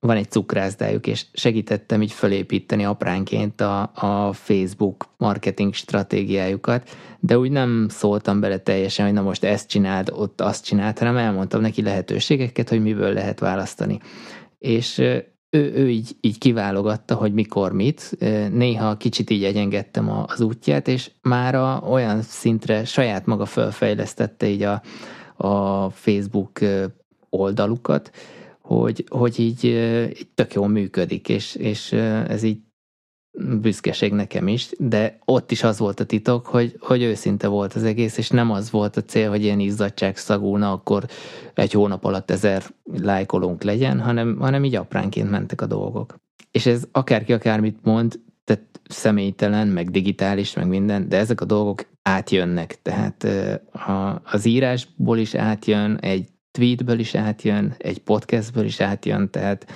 van egy cukrászdájuk, és segítettem így fölépíteni apránként a, a Facebook marketing stratégiájukat, de úgy nem szóltam bele teljesen, hogy na most ezt csináld, ott azt csináld, hanem elmondtam neki lehetőségeket, hogy miből lehet választani. És ő, ő így, így kiválogatta, hogy mikor mit. Néha kicsit így egyengedtem az útját, és már olyan szintre saját maga felfejlesztette így a, a Facebook oldalukat, hogy, hogy így, így tök jól működik, és, és ez így büszkeség nekem is, de ott is az volt a titok, hogy, hogy őszinte volt az egész, és nem az volt a cél, hogy ilyen izzadság szagúna, akkor egy hónap alatt ezer lájkolónk legyen, hanem, hanem így apránként mentek a dolgok. És ez akárki akármit mond, tehát személytelen, meg digitális, meg minden, de ezek a dolgok átjönnek, tehát az írásból is átjön, egy tweetből is átjön, egy podcastből is átjön, tehát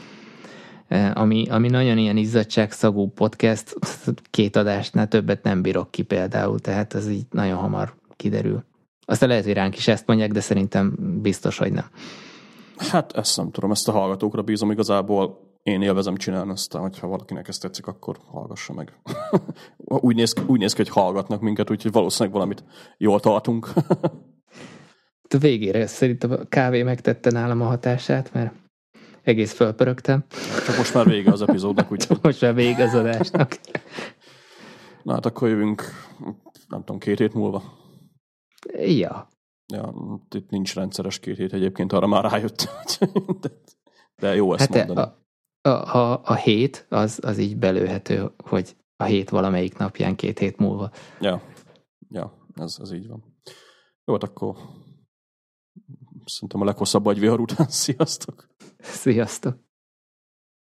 e, ami, ami nagyon ilyen izzadságszagú podcast, két adásnál többet nem bírok ki például, tehát ez így nagyon hamar kiderül. Aztán lehet, hogy ránk is ezt mondják, de szerintem biztos, hogy nem. Hát ezt nem tudom, ezt a hallgatókra bízom igazából. Én élvezem csinálni, aztán, hogyha valakinek ezt tetszik, akkor hallgassa meg. úgy, néz, úgy néz ki, hogy hallgatnak minket, úgyhogy valószínűleg valamit jól tartunk. a végére szerintem a kávé megtette nálam a hatását, mert egész fölpörögtem. Csak most már vége az epizódnak, úgy. most már vége az adásnak. Na hát akkor jövünk, nem tudom, két hét múlva. Ja. Ja, itt nincs rendszeres két hét egyébként, arra már rájött. de, de jó ezt hát mondani. A, a, a, a hét az, az így belőhető, hogy a hét valamelyik napján két hét múlva. Ja, ja ez, ez így van. Jó, hát akkor Szerintem a leghosszabb agyvihar után. Sziasztok! Sziasztok!